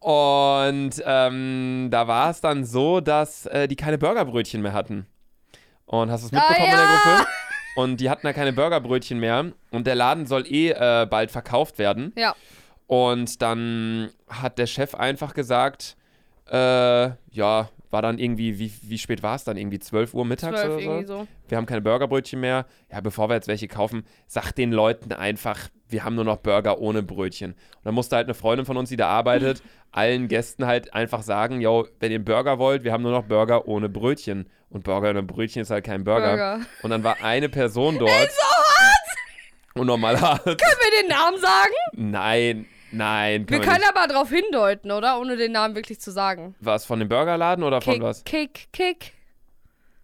Und ähm, da war es dann so, dass äh, die keine Burgerbrötchen mehr hatten. Und hast du es mitbekommen Ah, in der ja. Gruppe? Und die hatten da keine Burgerbrötchen mehr. Und der Laden soll eh äh, bald verkauft werden. Ja. Und dann hat der Chef einfach gesagt, äh, ja, war dann irgendwie, wie, wie spät war es dann? Irgendwie 12 Uhr mittags Zwölf oder irgendwie so? so. Wir haben keine Burgerbrötchen mehr. Ja, bevor wir jetzt welche kaufen, sagt den Leuten einfach, wir haben nur noch Burger ohne Brötchen. Und dann musste halt eine Freundin von uns, die da arbeitet, allen Gästen halt einfach sagen, yo, wenn ihr einen Burger wollt, wir haben nur noch Burger ohne Brötchen. Und Burger ohne Brötchen ist halt kein Burger. Burger. Und dann war eine Person dort. Unnormal hart. Können wir den Namen sagen? Nein, nein. Wir Können wir können nicht. aber darauf hindeuten, oder? Ohne den Namen wirklich zu sagen. Was, von dem Burgerladen oder von Kick, was? Kick, Kick.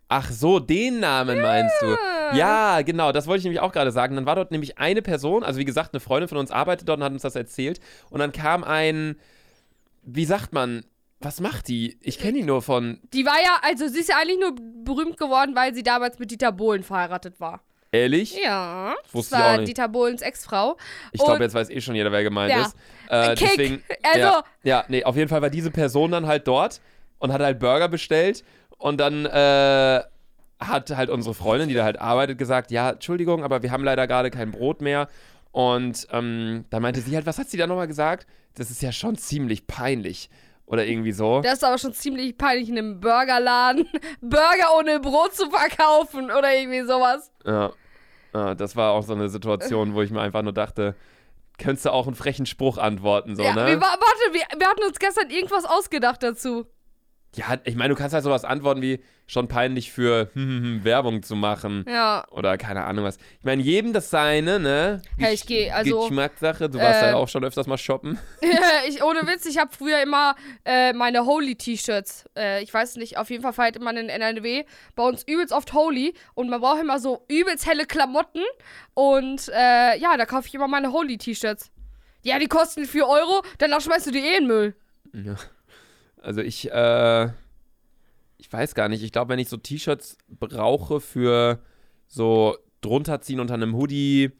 Ach so, den Namen meinst du. Ja, genau, das wollte ich nämlich auch gerade sagen. Dann war dort nämlich eine Person, also wie gesagt, eine Freundin von uns arbeitet dort und hat uns das erzählt. Und dann kam ein, wie sagt man, was macht die? Ich kenne die nur von, Die war ja, also sie ist ja eigentlich nur berühmt geworden, weil sie damals mit Dieter Bohlen verheiratet war. Ehrlich? Ja. Wusste das ich war auch nicht. Dieter Bohlens Ex-Frau. Ich glaube, jetzt weiß eh schon jeder, wer gemeint Ja. ist. Äh, Kick. deswegen, Also- ja, ja, nee, auf jeden Fall war diese Person dann halt dort und hat halt Burger bestellt und dann äh, hat halt unsere Freundin, die da halt arbeitet, gesagt, ja, Entschuldigung, aber wir haben leider gerade kein Brot mehr. Und ähm, dann meinte sie halt, was hat sie da nochmal gesagt? Das ist ja schon ziemlich peinlich. Oder irgendwie so. Das ist aber schon ziemlich peinlich, in einem Burgerladen Burger ohne Brot zu verkaufen oder irgendwie sowas. Ja. Ja. Das war auch so eine Situation, wo ich mir einfach nur dachte, könntest du auch einen frechen Spruch antworten, so, ja, ne? wir, wa- warte, wir, wir hatten uns gestern irgendwas ausgedacht dazu. Ja, ich meine, du kannst halt sowas antworten wie schon peinlich für Werbung zu machen. Ja. Oder keine Ahnung was. Ich meine, jedem das seine, ne? Ja, ich geh, also, Geschmackssache. Du warst äh, ja auch schon öfters mal shoppen. ich, ohne Witz, ich habe früher immer äh, meine Holy-T-Shirts. Äh, ich weiß nicht, auf jeden Fall feiert man in NRW bei uns übelst oft Holy und man braucht immer so übelst helle Klamotten und äh, ja, da kaufe ich immer meine Holy-T-Shirts. Ja, die kosten 4 Euro, danach schmeißt du die eh in Müll. Ja. Also ich, äh, ich weiß gar nicht. Ich glaube, wenn ich so T-Shirts brauche für so drunter ziehen unter einem Hoodie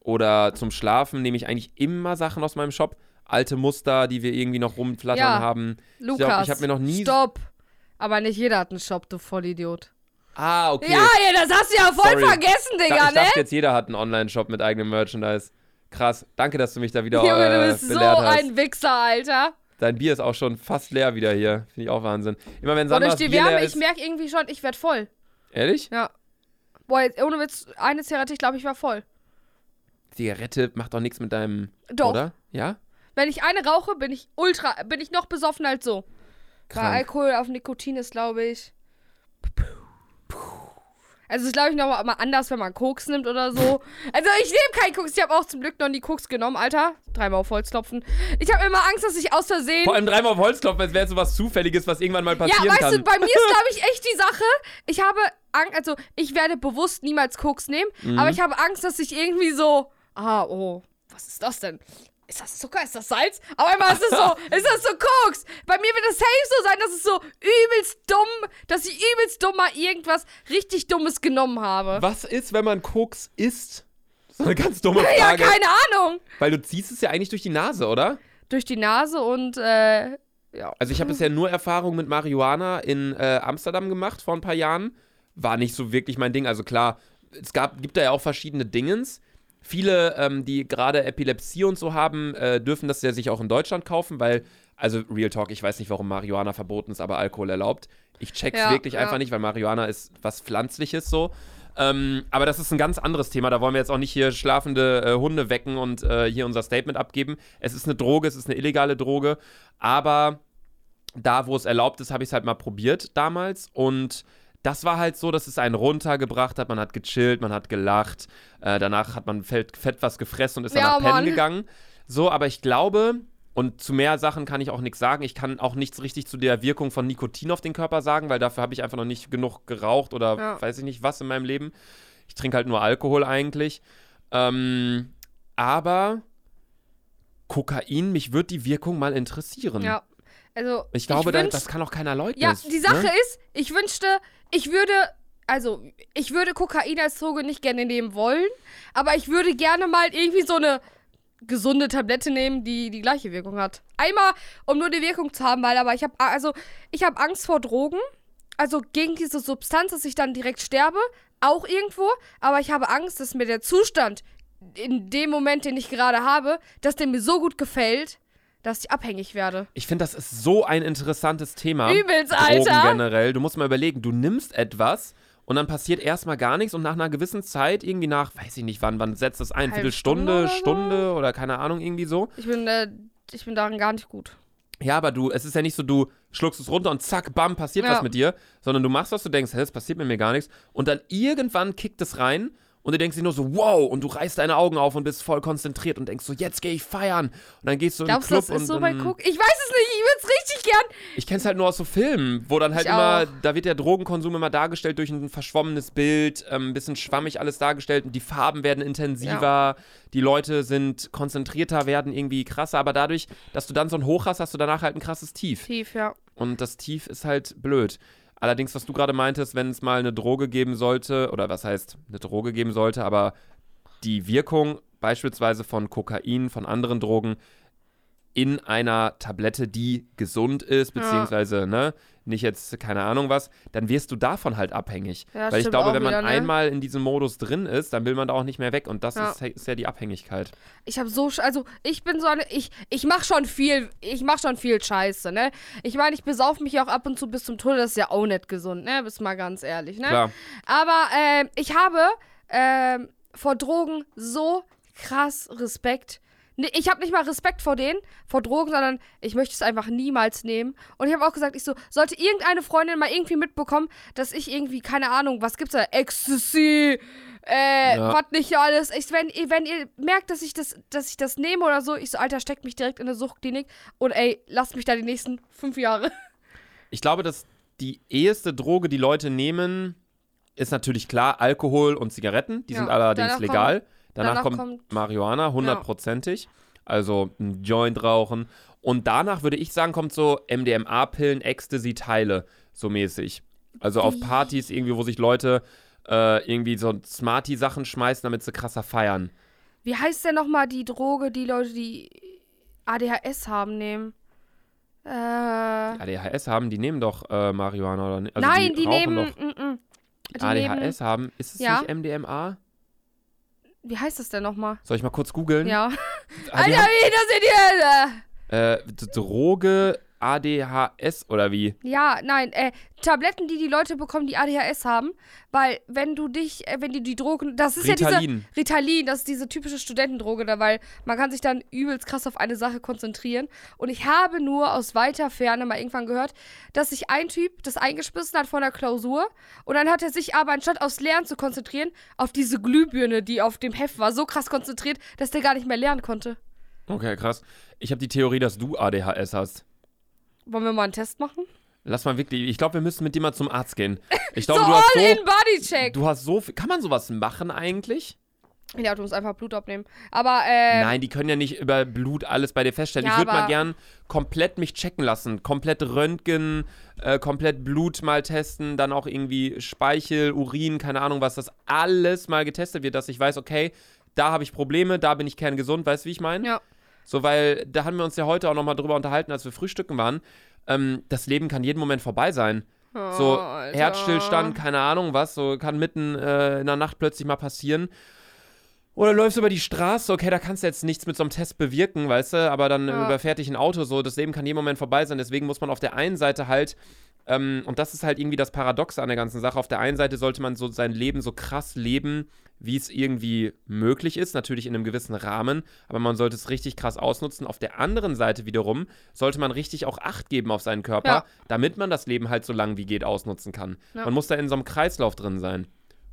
oder zum Schlafen, nehme ich eigentlich immer Sachen aus meinem Shop. Alte Muster, die wir irgendwie noch rumflattern Ja. haben. Lukas, glaub, ich hab mir noch nie- Stopp. Aber nicht jeder hat einen Shop, du Vollidiot. Ah, okay. Ja, das hast du ja voll Sorry. vergessen, Ich, Digga, ich ne? dachte jetzt, jeder hat einen Online-Shop mit eigenem Merchandise. Krass. Danke, dass du mich da wieder Junge, äh, du bist so hast. ein Wichser, Alter. Dein Bier ist auch schon fast leer wieder hier. Finde ich auch Wahnsinn. Immer wenn Und durch Sandras die Bier Wärme, ist... ich merke irgendwie schon, ich werd voll. Ehrlich? Ja. Boah, jetzt, ohne Witz, eine Zigarette, ich glaube, ich war voll. Zigarette macht doch nichts mit deinem... Doch. Oder? Ja? Wenn ich eine rauche, bin ich ultra, bin ich noch besoffener als so. Weil Krank. Alkohol auf Nikotin ist, glaube ich. Also ist, glaube ich, noch mal anders, wenn man Koks nimmt oder so. Also ich nehme keinen Koks. Ich habe auch zum Glück noch nie Koks genommen, Alter. Dreimal auf Holz klopfen. Ich habe immer Angst, dass ich aus Versehen... Vor allem dreimal auf Holz klopfen, als wäre es so was Zufälliges, was irgendwann mal Ja, passieren weißt kann. du, bei mir ist, glaube ich, echt die Sache, ich habe Angst, also ich werde bewusst niemals Koks nehmen, Mhm. aber ich habe Angst, dass ich irgendwie so, ah, oh, was ist das denn? Ist das Zucker? Ist das Salz? Auf einmal ist es so, ist das so Koks? Bei mir wird es safe so sein, dass es so übelst dumm, dass ich übelst dumm mal irgendwas richtig Dummes genommen habe. Was ist, wenn man Koks isst? So eine ganz dumme Ja, Frage. keine Ahnung. Weil du ziehst es ja eigentlich durch die Nase, oder? Durch die Nase und, äh, ja. Also ich habe bisher nur Erfahrung mit Marihuana in äh, Amsterdam gemacht vor ein paar Jahren. War nicht so wirklich mein Ding. Also klar, es gab, gibt da ja auch verschiedene Dingens. Viele, ähm, die gerade Epilepsie und so haben, äh, dürfen das ja sich auch in Deutschland kaufen, weil, also Real Talk, ich weiß nicht, warum Marihuana verboten ist, aber Alkohol erlaubt. Ich check's Ja, wirklich ja. einfach nicht, weil Marihuana ist was Pflanzliches so. Ähm, aber das ist ein ganz anderes Thema. Da wollen wir jetzt auch nicht hier schlafende äh, Hunde wecken und äh, hier unser Statement abgeben. Es ist eine Droge, es ist eine illegale Droge, aber da, wo es erlaubt ist, habe ich es halt mal probiert damals und das war halt so, dass es einen runtergebracht hat. Man hat gechillt, man hat gelacht. Äh, danach hat man fett, fett was gefressen und ist Ja, danach pennen Mann. gegangen. So, aber ich glaube, und zu mehr Sachen kann ich auch nichts sagen. Ich kann auch nichts richtig zu der Wirkung von Nikotin auf den Körper sagen, weil dafür habe ich einfach noch nicht genug geraucht oder Ja. weiß ich nicht was in meinem Leben. Ich trinke halt nur Alkohol eigentlich. Ähm, aber Kokain, mich wird die Wirkung mal interessieren. Ja. Also, Ich glaube, da, wünsch- das kann auch keiner leugnen. Ja, die Sache ne? ist, ich wünschte, ich würde, also, ich würde Kokain als Droge nicht gerne nehmen wollen, aber ich würde gerne mal irgendwie so eine gesunde Tablette nehmen, die die gleiche Wirkung hat. Einmal, um nur die Wirkung zu haben, weil aber ich habe, also, ich habe Angst vor Drogen, also gegen diese Substanz, dass ich dann direkt sterbe, auch irgendwo, aber ich habe Angst, dass mir der Zustand in dem Moment, den ich gerade habe, dass der mir so gut gefällt, dass ich abhängig werde. Ich finde, das ist so ein interessantes Thema. Übelst, Drogen Alter. generell. Du musst mal überlegen, du nimmst etwas und dann passiert erstmal gar nichts und nach einer gewissen Zeit, irgendwie nach, weiß ich nicht wann, wann setzt das ein? Viertelstunde, Stunde oder so? Stunde oder keine Ahnung, irgendwie so. Ich bin, äh, ich bin darin gar nicht gut. Ja, aber du, es ist ja nicht so, du schluckst es runter und zack, bam, passiert Ja. was mit dir, sondern du machst was, du denkst, hä, es passiert mit mir gar nichts und dann irgendwann kickt es rein und du denkst dir nur so, wow, und du reißt deine Augen auf und bist voll konzentriert und denkst so, jetzt gehe ich feiern. Und dann gehst du in den Glaubst Club das ist und so bei Cook? Ich weiß es nicht, ich würde es richtig gern. ich kenn's halt nur aus so Filmen, wo dann halt Ich immer, auch. da wird der Drogenkonsum immer dargestellt durch ein verschwommenes Bild, ähm, ein bisschen schwammig alles dargestellt und die Farben werden intensiver, die Leute sind konzentrierter, werden irgendwie krasser, aber dadurch, dass du dann so ein Hoch hast, hast du danach halt ein krasses Tief. Tief, ja. Und das Tief ist halt blöd. Allerdings, was du gerade meintest, wenn es mal eine Droge geben sollte, oder was heißt eine Droge geben sollte, aber die Wirkung beispielsweise von Kokain, von anderen Drogen in einer Tablette, die gesund ist, Ja. beziehungsweise, ne, nicht jetzt, keine Ahnung was, dann wirst du davon halt abhängig. Ja, Weil ich glaube, wenn man wieder, ne? einmal in diesem Modus drin ist, dann will man da auch nicht mehr weg. Und das Ja. ist, ist ja die Abhängigkeit. Ich habe so, also ich bin so eine, ich, ich mache schon viel, ich mache schon viel Scheiße, ne? Ich meine, ich besaufe mich ja auch ab und zu bis zum Tode, das ist ja auch nicht gesund, ne? Bist mal ganz ehrlich, ne? Klar. Aber ähm, ich habe ähm, vor Drogen so krass Respekt. Nee, ich habe nicht mal Respekt vor denen, vor Drogen, sondern ich möchte es einfach niemals nehmen. Und ich habe auch gesagt, ich so, sollte irgendeine Freundin mal irgendwie mitbekommen, dass ich irgendwie, keine Ahnung, was gibt's da? Ecstasy, äh, Ja. was nicht alles. Ich, wenn, ihr- wenn ihr merkt, dass ich das, dass ich das nehme oder so, ich so, Alter, steckt mich direkt in eine Suchtklinik und ey, lasst mich da die nächsten fünf Jahre. Ich glaube, dass die eheste Droge, die Leute nehmen, ist natürlich klar Alkohol und Zigaretten. Die Ja, sind allerdings legal. Danach, danach kommt, kommt- Marihuana, hundertprozentig. Also ein Joint rauchen. Und danach würde ich sagen, kommt so MDMA-Pillen, Ecstasy-Teile, so mäßig. Also auf Partys irgendwie, wo sich Leute äh, irgendwie so Smarty-Sachen schmeißen, damit sie krasser feiern. Wie heißt denn nochmal die Droge, die Leute, die ADHS haben, nehmen? Äh, ADHS haben, die nehmen doch äh, Marihuana oder nicht? Also nein, die, rauchen nehmen. Doch. mm, mm. Die ADHS nehmen. haben, ist es Ja. nicht MDMA? Wie heißt das denn nochmal? Soll ich mal kurz googeln? Ja. Die Alter, wie, das sind die. Äh, D- Droge, ADHS oder wie? Ja, nein, äh, Tabletten, die die Leute bekommen, die ADHS haben, weil wenn du dich, äh, wenn die die Drogen, das ist ja Ritalin. diese Ritalin, das ist diese typische Studentendroge da, weil man kann sich dann übelst krass auf eine Sache konzentrieren. Und ich habe nur aus weiter Ferne mal irgendwann gehört, dass sich ein Typ das eingeschmissen hat vor einer Klausur und dann hat er sich aber anstatt aufs Lernen zu konzentrieren, auf diese Glühbirne, die auf dem Heft war, so krass konzentriert, dass der gar nicht mehr lernen konnte. Okay, krass. Ich habe die Theorie, dass du ADHS hast. Wollen wir mal einen Test machen? Lass mal wirklich, ich glaube, wir müssen mit dir mal zum Arzt gehen. Ich So glaube, du hast all so, in Bodycheck. du hast so viel, kann man sowas machen eigentlich? Ja, du musst einfach Blut abnehmen. Aber, äh, Nein, die können ja nicht über Blut alles bei dir feststellen. Ja, ich würde mal gern komplett mich checken lassen. Komplett Röntgen, äh, komplett Blut mal testen, dann auch irgendwie Speichel, Urin, keine Ahnung was, das alles mal getestet wird, dass ich weiß, okay, da habe ich Probleme, da bin ich kerngesund, weißt du, wie ich meine? ja. So, weil da haben wir uns ja heute auch nochmal drüber unterhalten, als wir frühstücken waren. Ähm, das Leben kann jeden Moment vorbei sein. So, Alter. Herzstillstand, keine Ahnung was, so kann mitten äh, in der Nacht plötzlich mal passieren. Oder läufst über die Straße, okay, da kannst du jetzt nichts mit so einem Test bewirken, weißt du, aber dann Ja. überfährt dich ein Auto, so, das Leben kann jeden Moment vorbei sein, deswegen muss man auf der einen Seite halt, ähm, und das ist halt irgendwie das Paradoxe an der ganzen Sache, auf der einen Seite sollte man so sein Leben so krass leben, wie es irgendwie möglich ist, natürlich in einem gewissen Rahmen, aber man sollte es richtig krass ausnutzen. Auf der anderen Seite wiederum sollte man richtig auch Acht geben auf seinen Körper, Ja. damit man das Leben halt so lang wie geht ausnutzen kann. Ja. Man muss da in so einem Kreislauf drin sein.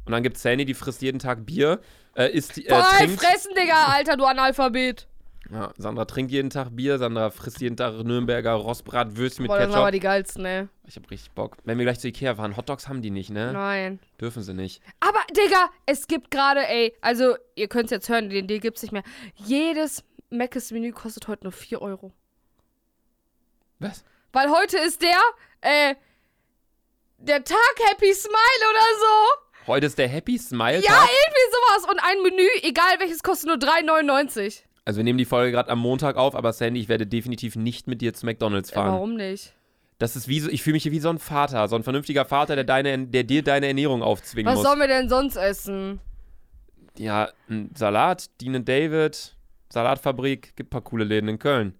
Und dann gibt es Sandy, die frisst jeden Tag Bier, äh, isst, äh, Voll trinkt. fressen, Digga, Alter, du Analphabet. Ja, Sandra trinkt jeden Tag Bier, Sandra frisst jeden Tag Nürnberger Rostbratwürstchen mit Boah, das sind aber Ketchup. die geilsten, ey. Ich hab richtig Bock. Wenn wir gleich zu Ikea fahren, Hotdogs haben die nicht, ne? Nein. Dürfen sie nicht. Aber, Digga, es gibt gerade, ey, also, ihr könnt es jetzt hören, den Deal gibt's nicht mehr. Jedes Mc's-Menü kostet heute nur 4 Euro. Was? Weil heute ist der, äh, der Tag Happy Smile oder so. Heute ist der Happy Smile Ja, Tag. irgendwie sowas. Und ein Menü, egal welches, kostet nur 3,99. Also wir nehmen die Folge gerade am Montag auf, aber Sandy, ich werde definitiv nicht mit dir zu McDonalds Ja, fahren. warum nicht? Das ist wie so, ich fühle mich hier wie so ein Vater, so ein vernünftiger Vater, der, deine, der dir deine Ernährung aufzwingen Was muss. sollen wir denn sonst essen? Ja, ein Salat, Dean David, Salatfabrik, gibt ein paar coole Läden in Köln.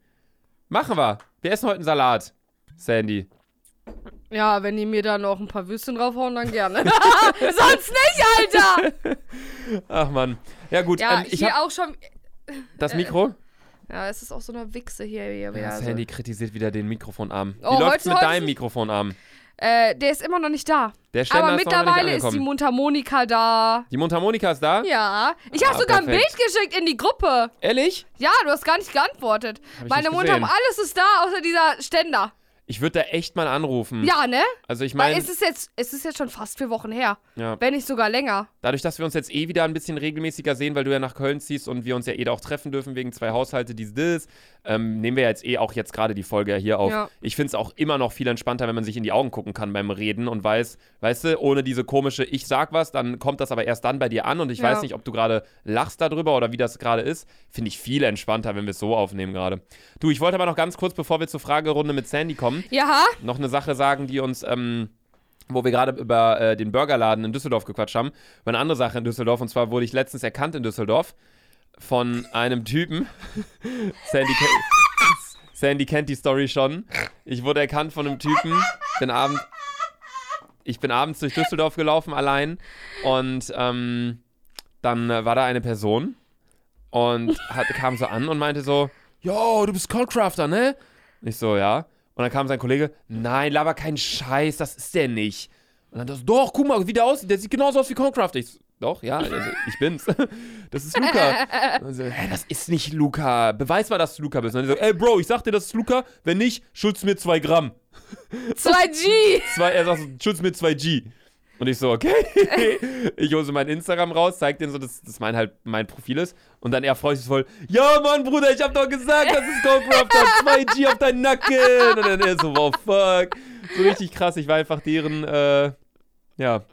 Machen wir. Wir essen heute einen Salat, Sandy. Ja, wenn die mir da noch ein paar Würstchen draufhauen, dann gerne. sonst nicht, Alter! Ach man. Ja gut, Ja, ähm, ich hier habe auch schon. Das Mikro. Ja, es ist auch so eine Wichse hier. hier Ja, wieder. Sandy kritisiert wieder den Mikrofonarm. Wie Oh, läuft's heute- mit deinem Mikrofonarm? Äh, der ist immer noch nicht da. Aber ist noch nicht mittlerweile ist die. Mundharmonika da. Die Mundharmonika ist da? Ja. Ich habe Ah, sogar ein perfekt. Bild geschickt in die Gruppe. Ehrlich? Ja, du hast gar nicht geantwortet. Meine Mundharmonika, alles ist da, außer dieser Ständer. Ich würde da echt mal anrufen. Ja, ne? Also ich meine, es ist jetzt, es ist jetzt schon fast vier Wochen her. ja. Wenn nicht sogar länger. dadurch, dass wir uns jetzt eh wieder ein bisschen regelmäßiger sehen, weil du ja nach Köln ziehst und wir uns ja eh da auch treffen dürfen wegen zwei Haushalte, dies, das, ähm, nehmen wir jetzt eh auch jetzt gerade die Folge ja hier auf. Ja. Ich finde es auch immer noch viel entspannter, wenn man sich in die Augen gucken kann beim Reden und weiß, weißt du, ohne diese komische, ich sag was, dann kommt das aber erst dann bei dir an und ich Ja. weiß nicht, ob du gerade lachst darüber oder wie das gerade ist. Finde ich viel entspannter, wenn wir es so aufnehmen gerade. Du, ich wollte aber noch ganz kurz, bevor wir zur Fragerunde mit Sandy kommen, Ja, noch eine Sache sagen, die uns, ähm, wo wir gerade über äh, den Burgerladen in Düsseldorf gequatscht haben, über eine andere Sache in Düsseldorf. Und zwar wurde ich letztens erkannt in Düsseldorf von einem Typen. Sandy, Sandy kennt die Story schon. Ich wurde erkannt von einem Typen. Bin abend, ich bin abends durch Düsseldorf gelaufen allein und ähm, dann äh, war da eine Person und hat, kam so an und meinte so, yo, du bist Coldcrafter, ne? Ich so, ja. Und dann kam sein Kollege, nein, laber keinen Scheiß, das ist der nicht. Und dann das, doch, guck mal, wie der aussieht, der sieht genauso aus wie Coldcrafter. Ich doch, ja, also, ich bin's. Das ist Luca. Und so, hä, das ist nicht Luca. Beweis mal, dass du Luca bist. Und dann so, ey, Bro, ich sag dir, das ist Luca. Wenn nicht, schuldst du mir zwei Gramm. 2G. Zwei, er sagt, so, schuldst mir 2G. Und ich so, okay. ich hole so mein Instagram raus, zeig den so, dass das mein halt mein Profil ist. Und dann er freut sich voll, ja Mann, Bruder, ich hab doch gesagt, das ist Coldcrafter, 2G auf deinen Nacken. Und dann er so, wow, fuck. So richtig krass, ich war einfach deren, äh, ja,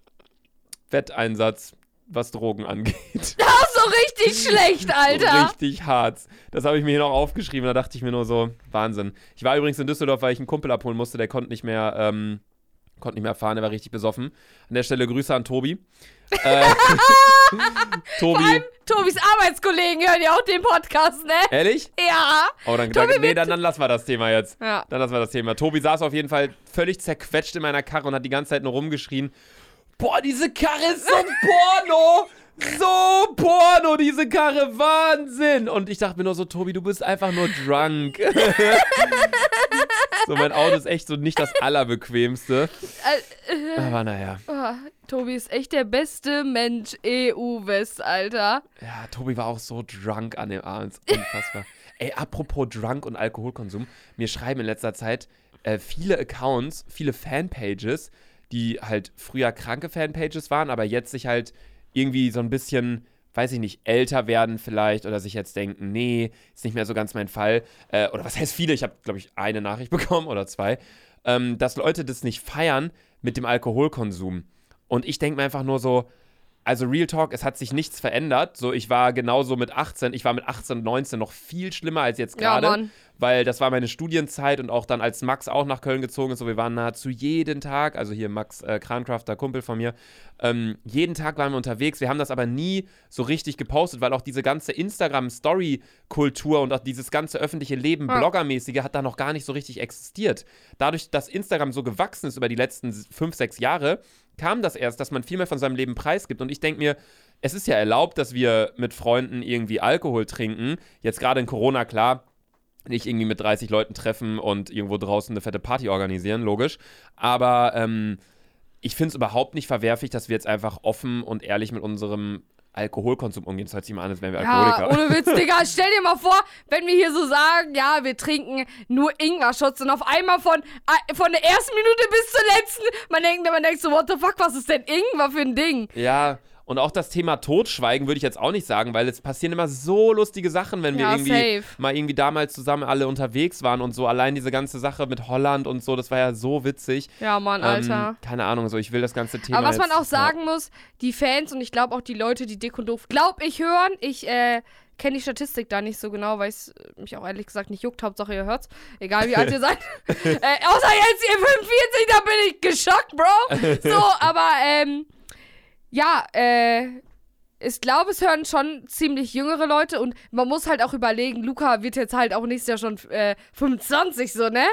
Wetteinsatz, was Drogen angeht. Das ist so richtig schlecht, Alter. Richtig hart. Das habe ich mir hier noch aufgeschrieben. Da dachte ich mir nur so, Wahnsinn. Ich war übrigens in Düsseldorf, weil ich einen Kumpel abholen musste. Der konnte nicht mehr, ähm, konnte nicht mehr fahren. Der war richtig besoffen. An der Stelle Grüße an Tobi. äh, Tobi. Tobis Arbeitskollegen hören ja auch den Podcast, ne? Ehrlich? Ja. Oh, dann, Tobi, dann, nee, dann, dann lassen wir das Thema jetzt. Ja. Dann lassen wir das Thema. Tobi saß auf jeden Fall völlig zerquetscht in meiner Karre und hat die ganze Zeit nur rumgeschrien. Boah, diese Karre ist so Porno! So Porno, diese Karre, Wahnsinn! Und ich dachte mir nur so, Tobi, du bist einfach nur drunk. so, mein Auto ist echt so nicht das allerbequemste. Äh, Aber naja. oh, Tobi ist echt der beste Mensch EU-West, Alter. Ja, Tobi war auch so drunk an dem Abend. Unfassbar. Ey, apropos Drunk und Alkoholkonsum. Mir schreiben in letzter Zeit äh, viele Accounts, viele Fanpages, die halt früher kranke Fanpages waren, aber jetzt sich halt irgendwie so ein bisschen, weiß ich nicht, älter werden vielleicht oder sich jetzt denken, nee, ist nicht mehr so ganz mein Fall. Äh, oder was heißt viele? Ich habe, glaube ich, eine Nachricht bekommen oder zwei, ähm, dass Leute das nicht feiern mit dem Alkoholkonsum. Und ich denke mir einfach nur so, also Real Talk, es hat sich nichts verändert. So, ich war genauso mit 18, ich war mit 18 und 19 noch viel schlimmer als jetzt Ja, gerade. Mann. Weil das war meine Studienzeit und auch dann, als Max auch nach Köln gezogen ist, so wir waren nahezu jeden Tag, also hier Max äh, Krancrafter, Kumpel von mir, ähm, jeden Tag waren wir unterwegs. Wir haben das aber nie so richtig gepostet, weil auch diese ganze Instagram-Story-Kultur und auch dieses ganze öffentliche Leben, Ja. Bloggermäßige, hat da noch gar nicht so richtig existiert. Dadurch, dass Instagram so gewachsen ist über die letzten fünf, sechs Jahre, kam das erst, dass man viel mehr von seinem Leben preisgibt. Und ich denke mir, es ist ja erlaubt, dass wir mit Freunden irgendwie Alkohol trinken. Jetzt gerade in Corona, klar, nicht irgendwie mit 30 Leuten treffen und irgendwo draußen eine fette Party organisieren, logisch. Aber ähm, ich finde es überhaupt nicht verwerflich, dass wir jetzt einfach offen und ehrlich mit unserem Alkoholkonsum umgehen. Das hört sich mal an, als wären wir Ja, Alkoholiker. ohne Witz, Digga. Stell dir mal vor, wenn wir hier so sagen, ja, wir trinken nur Ingwer-Shots und auf einmal von, äh, von der ersten Minute bis zur letzten, man denkt, man denkt so, what the fuck, was ist denn Ingwer für ein Ding? Ja, und auch das Thema Totschweigen würde ich jetzt auch nicht sagen, weil es passieren immer so lustige Sachen, wenn wir Ja, irgendwie safe. mal irgendwie damals zusammen alle unterwegs waren und so. Allein diese ganze Sache mit Holland und so, das war ja so witzig. Ja, Mann, Alter. Ähm, keine Ahnung, so ich will das ganze Thema. Aber was man jetzt- auch sagen muss, die Fans und ich glaube auch die Leute, die dick und doof, glaub ich, hören, ich äh, kenne die Statistik da nicht so genau, weil es mich auch ehrlich gesagt nicht juckt. Hauptsache ihr hört's. Egal wie alt ihr seid. äh, außer jetzt ihr 45, da bin ich geschockt, Bro. So, aber ähm, ja, äh, ich glaube, es hören schon ziemlich jüngere Leute und man muss halt auch überlegen, Luca wird jetzt halt auch nächstes Jahr schon äh, 25, so, ne?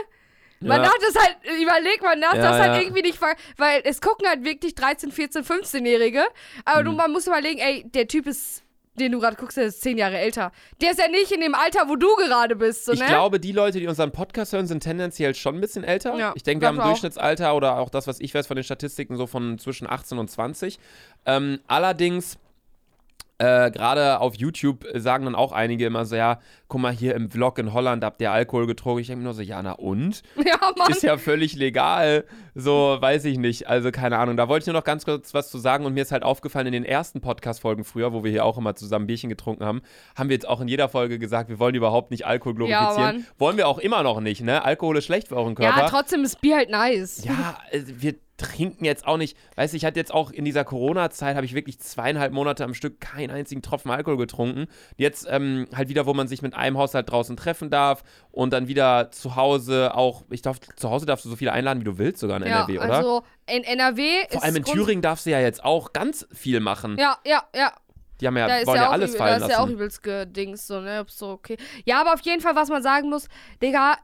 Man Ja. darf das halt, überleg, man darf Ja, das halt ja. irgendwie nicht, ver weil es gucken halt wirklich 13, 14, 15-Jährige, aber Mhm. du, man muss überlegen, ey, der Typ ist den du gerade guckst, der ist zehn Jahre älter. Der ist ja nicht in dem Alter, wo du gerade bist, so, Ich ne? glaube, die Leute, die unseren Podcast hören, sind tendenziell schon ein bisschen älter. Ja, ich denke, wir haben ein. Durchschnittsalter oder auch das, was ich weiß von den Statistiken, so von zwischen 18 und 20. Ähm, allerdings, äh, gerade auf YouTube sagen dann auch einige immer so, ja, guck mal, hier im Vlog in Holland habt ihr Alkohol getrunken. Ich denke mir nur so, ja, na und? Ja, Mann. Ist ja völlig legal. So, weiß ich nicht. Also, keine Ahnung. Da wollte ich nur noch ganz kurz was zu sagen. Und mir ist halt aufgefallen, in den ersten Podcast-Folgen früher, wo wir hier auch immer zusammen Bierchen getrunken haben, haben wir jetzt auch in jeder Folge gesagt, wir wollen überhaupt nicht Alkohol Ja, glorifizieren. Mann. wollen wir auch immer noch nicht, ne? Alkohol ist schlecht für euren Körper. ja, trotzdem ist Bier halt nice. Ja, also wir trinken jetzt auch nicht. Weißt du, ich hatte jetzt auch in dieser Corona-Zeit, habe ich wirklich zweieinhalb Monate am Stück keinen einzigen Tropfen Alkohol getrunken. Jetzt ähm, halt wieder, wo man sich mit einem Haushalt draußen treffen darf und dann wieder zu Hause auch, ich darf, zu Hause darfst du so viele einladen, wie du willst, sogar in Ja, NRW, oder? also in NRW ist Vor allem in Thüringen darfst du ja jetzt auch ganz viel machen. Ja, ja, ja. Die haben ja, Da wollen ja, ja, alles übel, da fallen ist ja auch lassen. übelst gedings, so, ne? So, okay. Ja, aber auf jeden Fall, was man sagen muss, Digga,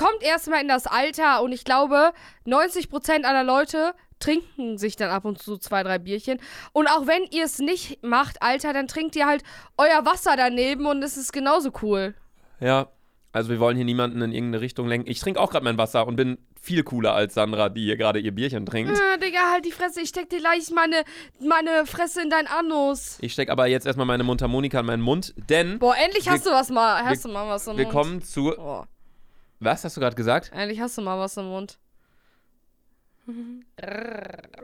kommt erstmal in das Alter und ich glaube, 90% aller Leute trinken sich dann ab und zu zwei, drei Bierchen. Und auch wenn ihr es nicht macht, Alter, dann trinkt ihr halt euer Wasser daneben und es ist genauso cool. Ja, also wir wollen hier niemanden in irgendeine Richtung lenken. Ich trinke auch gerade mein Wasser und bin viel cooler als Sandra, die hier gerade ihr Bierchen trinkt. Ah, Digga, halt die Fresse, ich steck dir gleich meine, meine Fresse in dein Anus. Ich stecke aber jetzt erstmal meine Mundharmonika in meinen Mund, denn Boah, endlich Wir- hast du was mal, hast du mal was im wir Mund. kommen zu. Boah, Was hast du gerade gesagt? endlich hast du mal was im Mund.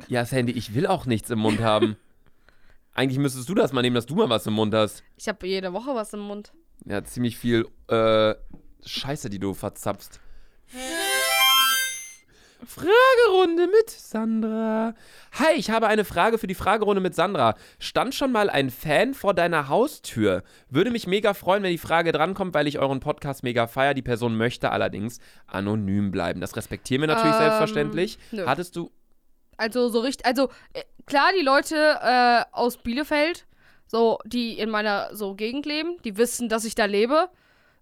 Ja, Sandy, ich will auch nichts im Mund haben. Eigentlich müsstest du das mal nehmen, dass du mal was im Mund hast. Ich habe jede Woche was im Mund. Ja, ziemlich viel äh, Scheiße, die du verzapfst. Fragerunde mit Sandra. Hi, ich habe eine Frage für die Fragerunde mit Sandra. Stand schon mal ein Fan vor deiner Haustür? Würde mich mega freuen, wenn die Frage drankommt, weil ich euren Podcast mega feier. Die Person möchte allerdings anonym bleiben. Das respektieren wir natürlich Ähm, selbstverständlich. nö. Hattest du. Also so richtig, also äh, klar, die Leute äh, aus Bielefeld, so die in meiner so Gegend leben, die wissen, dass ich da lebe.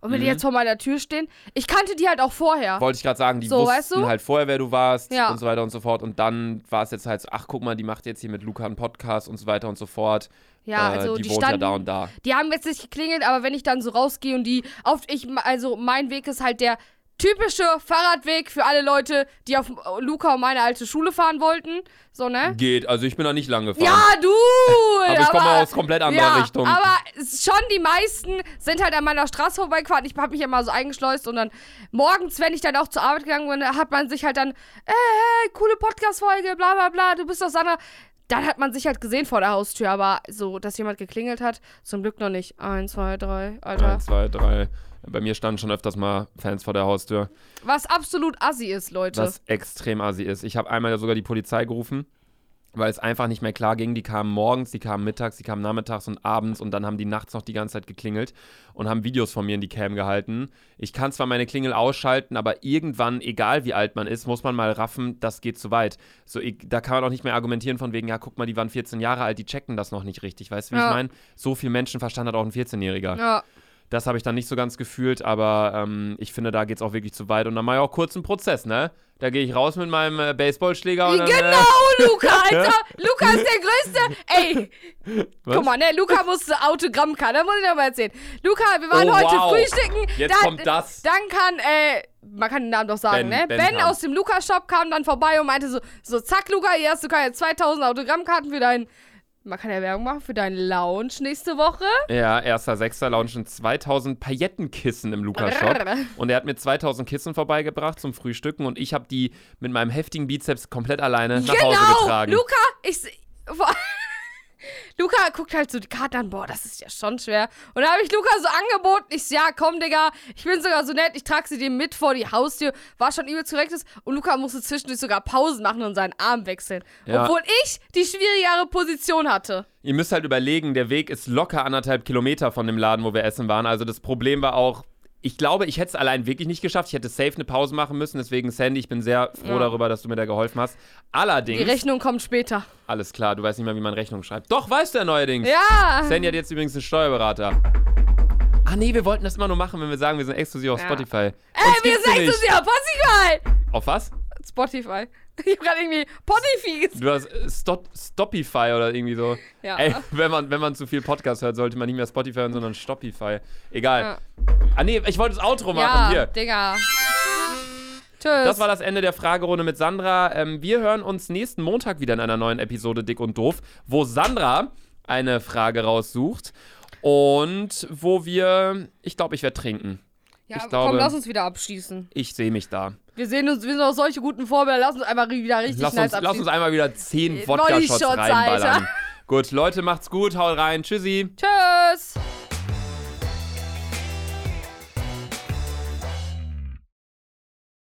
Und wenn die Mhm. jetzt vor meiner Tür stehen, ich kannte die halt auch vorher. Wollte ich gerade sagen, die So, wussten weißt du? halt vorher, wer du warst Ja. und so weiter und so fort. Und dann war es jetzt halt so, ach guck mal, die macht jetzt hier mit Luca einen Podcast und so weiter und so fort. Ja, äh, also die, die, wohnt standen, ja da und da. die haben jetzt nicht geklingelt, aber wenn ich dann so rausgehe und die auf ich also mein Weg ist halt der typische Fahrradweg für alle Leute, die auf Luca und meine alte Schule fahren wollten, so ne? Geht, also ich bin da nicht lang gefahren. Ja, du! aber ich komme aus komplett anderer ja, Richtung. Aber schon die meisten sind halt an meiner Straße vorbeigefahren. Ich habe mich immer so eingeschleust und dann morgens, wenn ich dann auch zur Arbeit gegangen bin, hat man sich halt dann, äh, hey, coole Podcast-Folge, bla bla bla, du bist doch Sandra. Dann hat man sich halt gesehen vor der Haustür, aber so, dass jemand geklingelt hat, zum Glück noch nicht. Eins, zwei, drei, Alter. Eins, zwei, drei. Bei mir standen schon öfters mal Fans vor der Haustür, Was absolut assi ist, Leute. was extrem assi ist. Ich habe einmal sogar die Polizei gerufen, weil es einfach nicht mehr klar ging. Die kamen morgens, die kamen mittags, die kamen nachmittags und abends und dann haben die nachts noch die ganze Zeit geklingelt und haben Videos von mir in die Cam gehalten. Ich kann zwar meine Klingel ausschalten, aber irgendwann, egal wie alt man ist, muss man mal raffen, das geht zu weit. So, ich, da kann man auch nicht mehr argumentieren von wegen, ja, guck mal, die waren 14 Jahre alt, die checken das noch nicht richtig. Weißt du, wie Ja. ich meine? So viel Menschenverstand hat auch ein 14-Jähriger. ja. Das habe ich dann nicht so ganz gefühlt, aber ähm, ich finde, da geht es auch wirklich zu weit. Und dann mache ich auch kurz einen Prozess, ne? Da gehe ich raus mit meinem äh, Baseballschläger und dann, Genau, äh, Luca, Alter. Luca ist der Größte. Ey, Was? guck mal, ne, Luca musste Autogrammkarte, das muss ich dir mal erzählen. Luca, wir waren Oh, heute wow. frühstücken. Jetzt da- kommt das. Dann kann, äh, man kann den Namen doch sagen, Ben, ne? Ben Ben, aus dem Luca-Shop kam dann vorbei und meinte so, so, zack, Luca, hier hast du keine 2000 Autogrammkarten für deinen, man kann ja Werbung machen, für deinen Lounge nächste Woche. Ja, 1.6. launchen 2000 Paillettenkissen im Luca-Shop. Und er hat mir 2000 Kissen vorbeigebracht zum Frühstücken und ich habe die mit meinem heftigen Bizeps komplett alleine nach Hause Genau, getragen. Luca, ich. Luca guckt halt so die Karte an, boah, das ist ja schon schwer. Und da habe ich Luca so angeboten, ich ja, komm, Digga, ich bin sogar so nett, ich trage sie dir mit vor die Haustür, war schon übel korrektes. Und Luca musste zwischendurch sogar Pausen machen und seinen Arm wechseln. Ja. Obwohl ich die schwierigere Position hatte. Ihr müsst halt überlegen, der Weg ist locker anderthalb Kilometer von dem Laden, wo wir essen waren. Also das Problem war auch, ich glaube, ich hätte es allein wirklich nicht geschafft. Ich hätte safe eine Pause machen müssen. Deswegen, Sandy, ich bin sehr froh Ja. darüber, dass du mir da geholfen hast. Allerdings, Die Rechnung kommt später. alles klar, du weißt nicht mal, wie man Rechnung schreibt. Doch, weißt du ja neuerdings. Ja. Sandy hat jetzt übrigens einen Steuerberater. Ah nee, wir wollten das immer nur machen, wenn wir sagen, wir sind exklusiv auf Ja. Spotify. Ey, Uns wir sind exklusiv auf Spotify. Auf was? Spotify. Ich hab gerade irgendwie Spotify gesagt. Du hast äh, Stop, Stopify oder irgendwie so. Ja. Ey, wenn man, wenn man zu viel Podcast hört, sollte man nicht mehr Spotify hören, sondern Stopify. Egal. Ja. Ah nee, ich wollte das Outro machen. ja, Hier. Digga. Tschüss. Das war das Ende der Fragerunde mit Sandra. Ähm, wir hören uns nächsten Montag wieder in einer neuen Episode Dick und Doof, wo Sandra eine Frage raussucht und wo wir, ich glaube, ich werde trinken. ja, ich komm, glaube- lass uns wieder abschließen. Ich sehe mich da. Wir sehen uns, wir sind auch solche guten Vorbilder. Lass uns einfach wieder richtig Lass nice uns, lass uns einmal wieder 10 Äh, Wodka-Shots reinballern. Alter. Gut, Leute, macht's gut, haut rein. Tschüssi. Tschüss.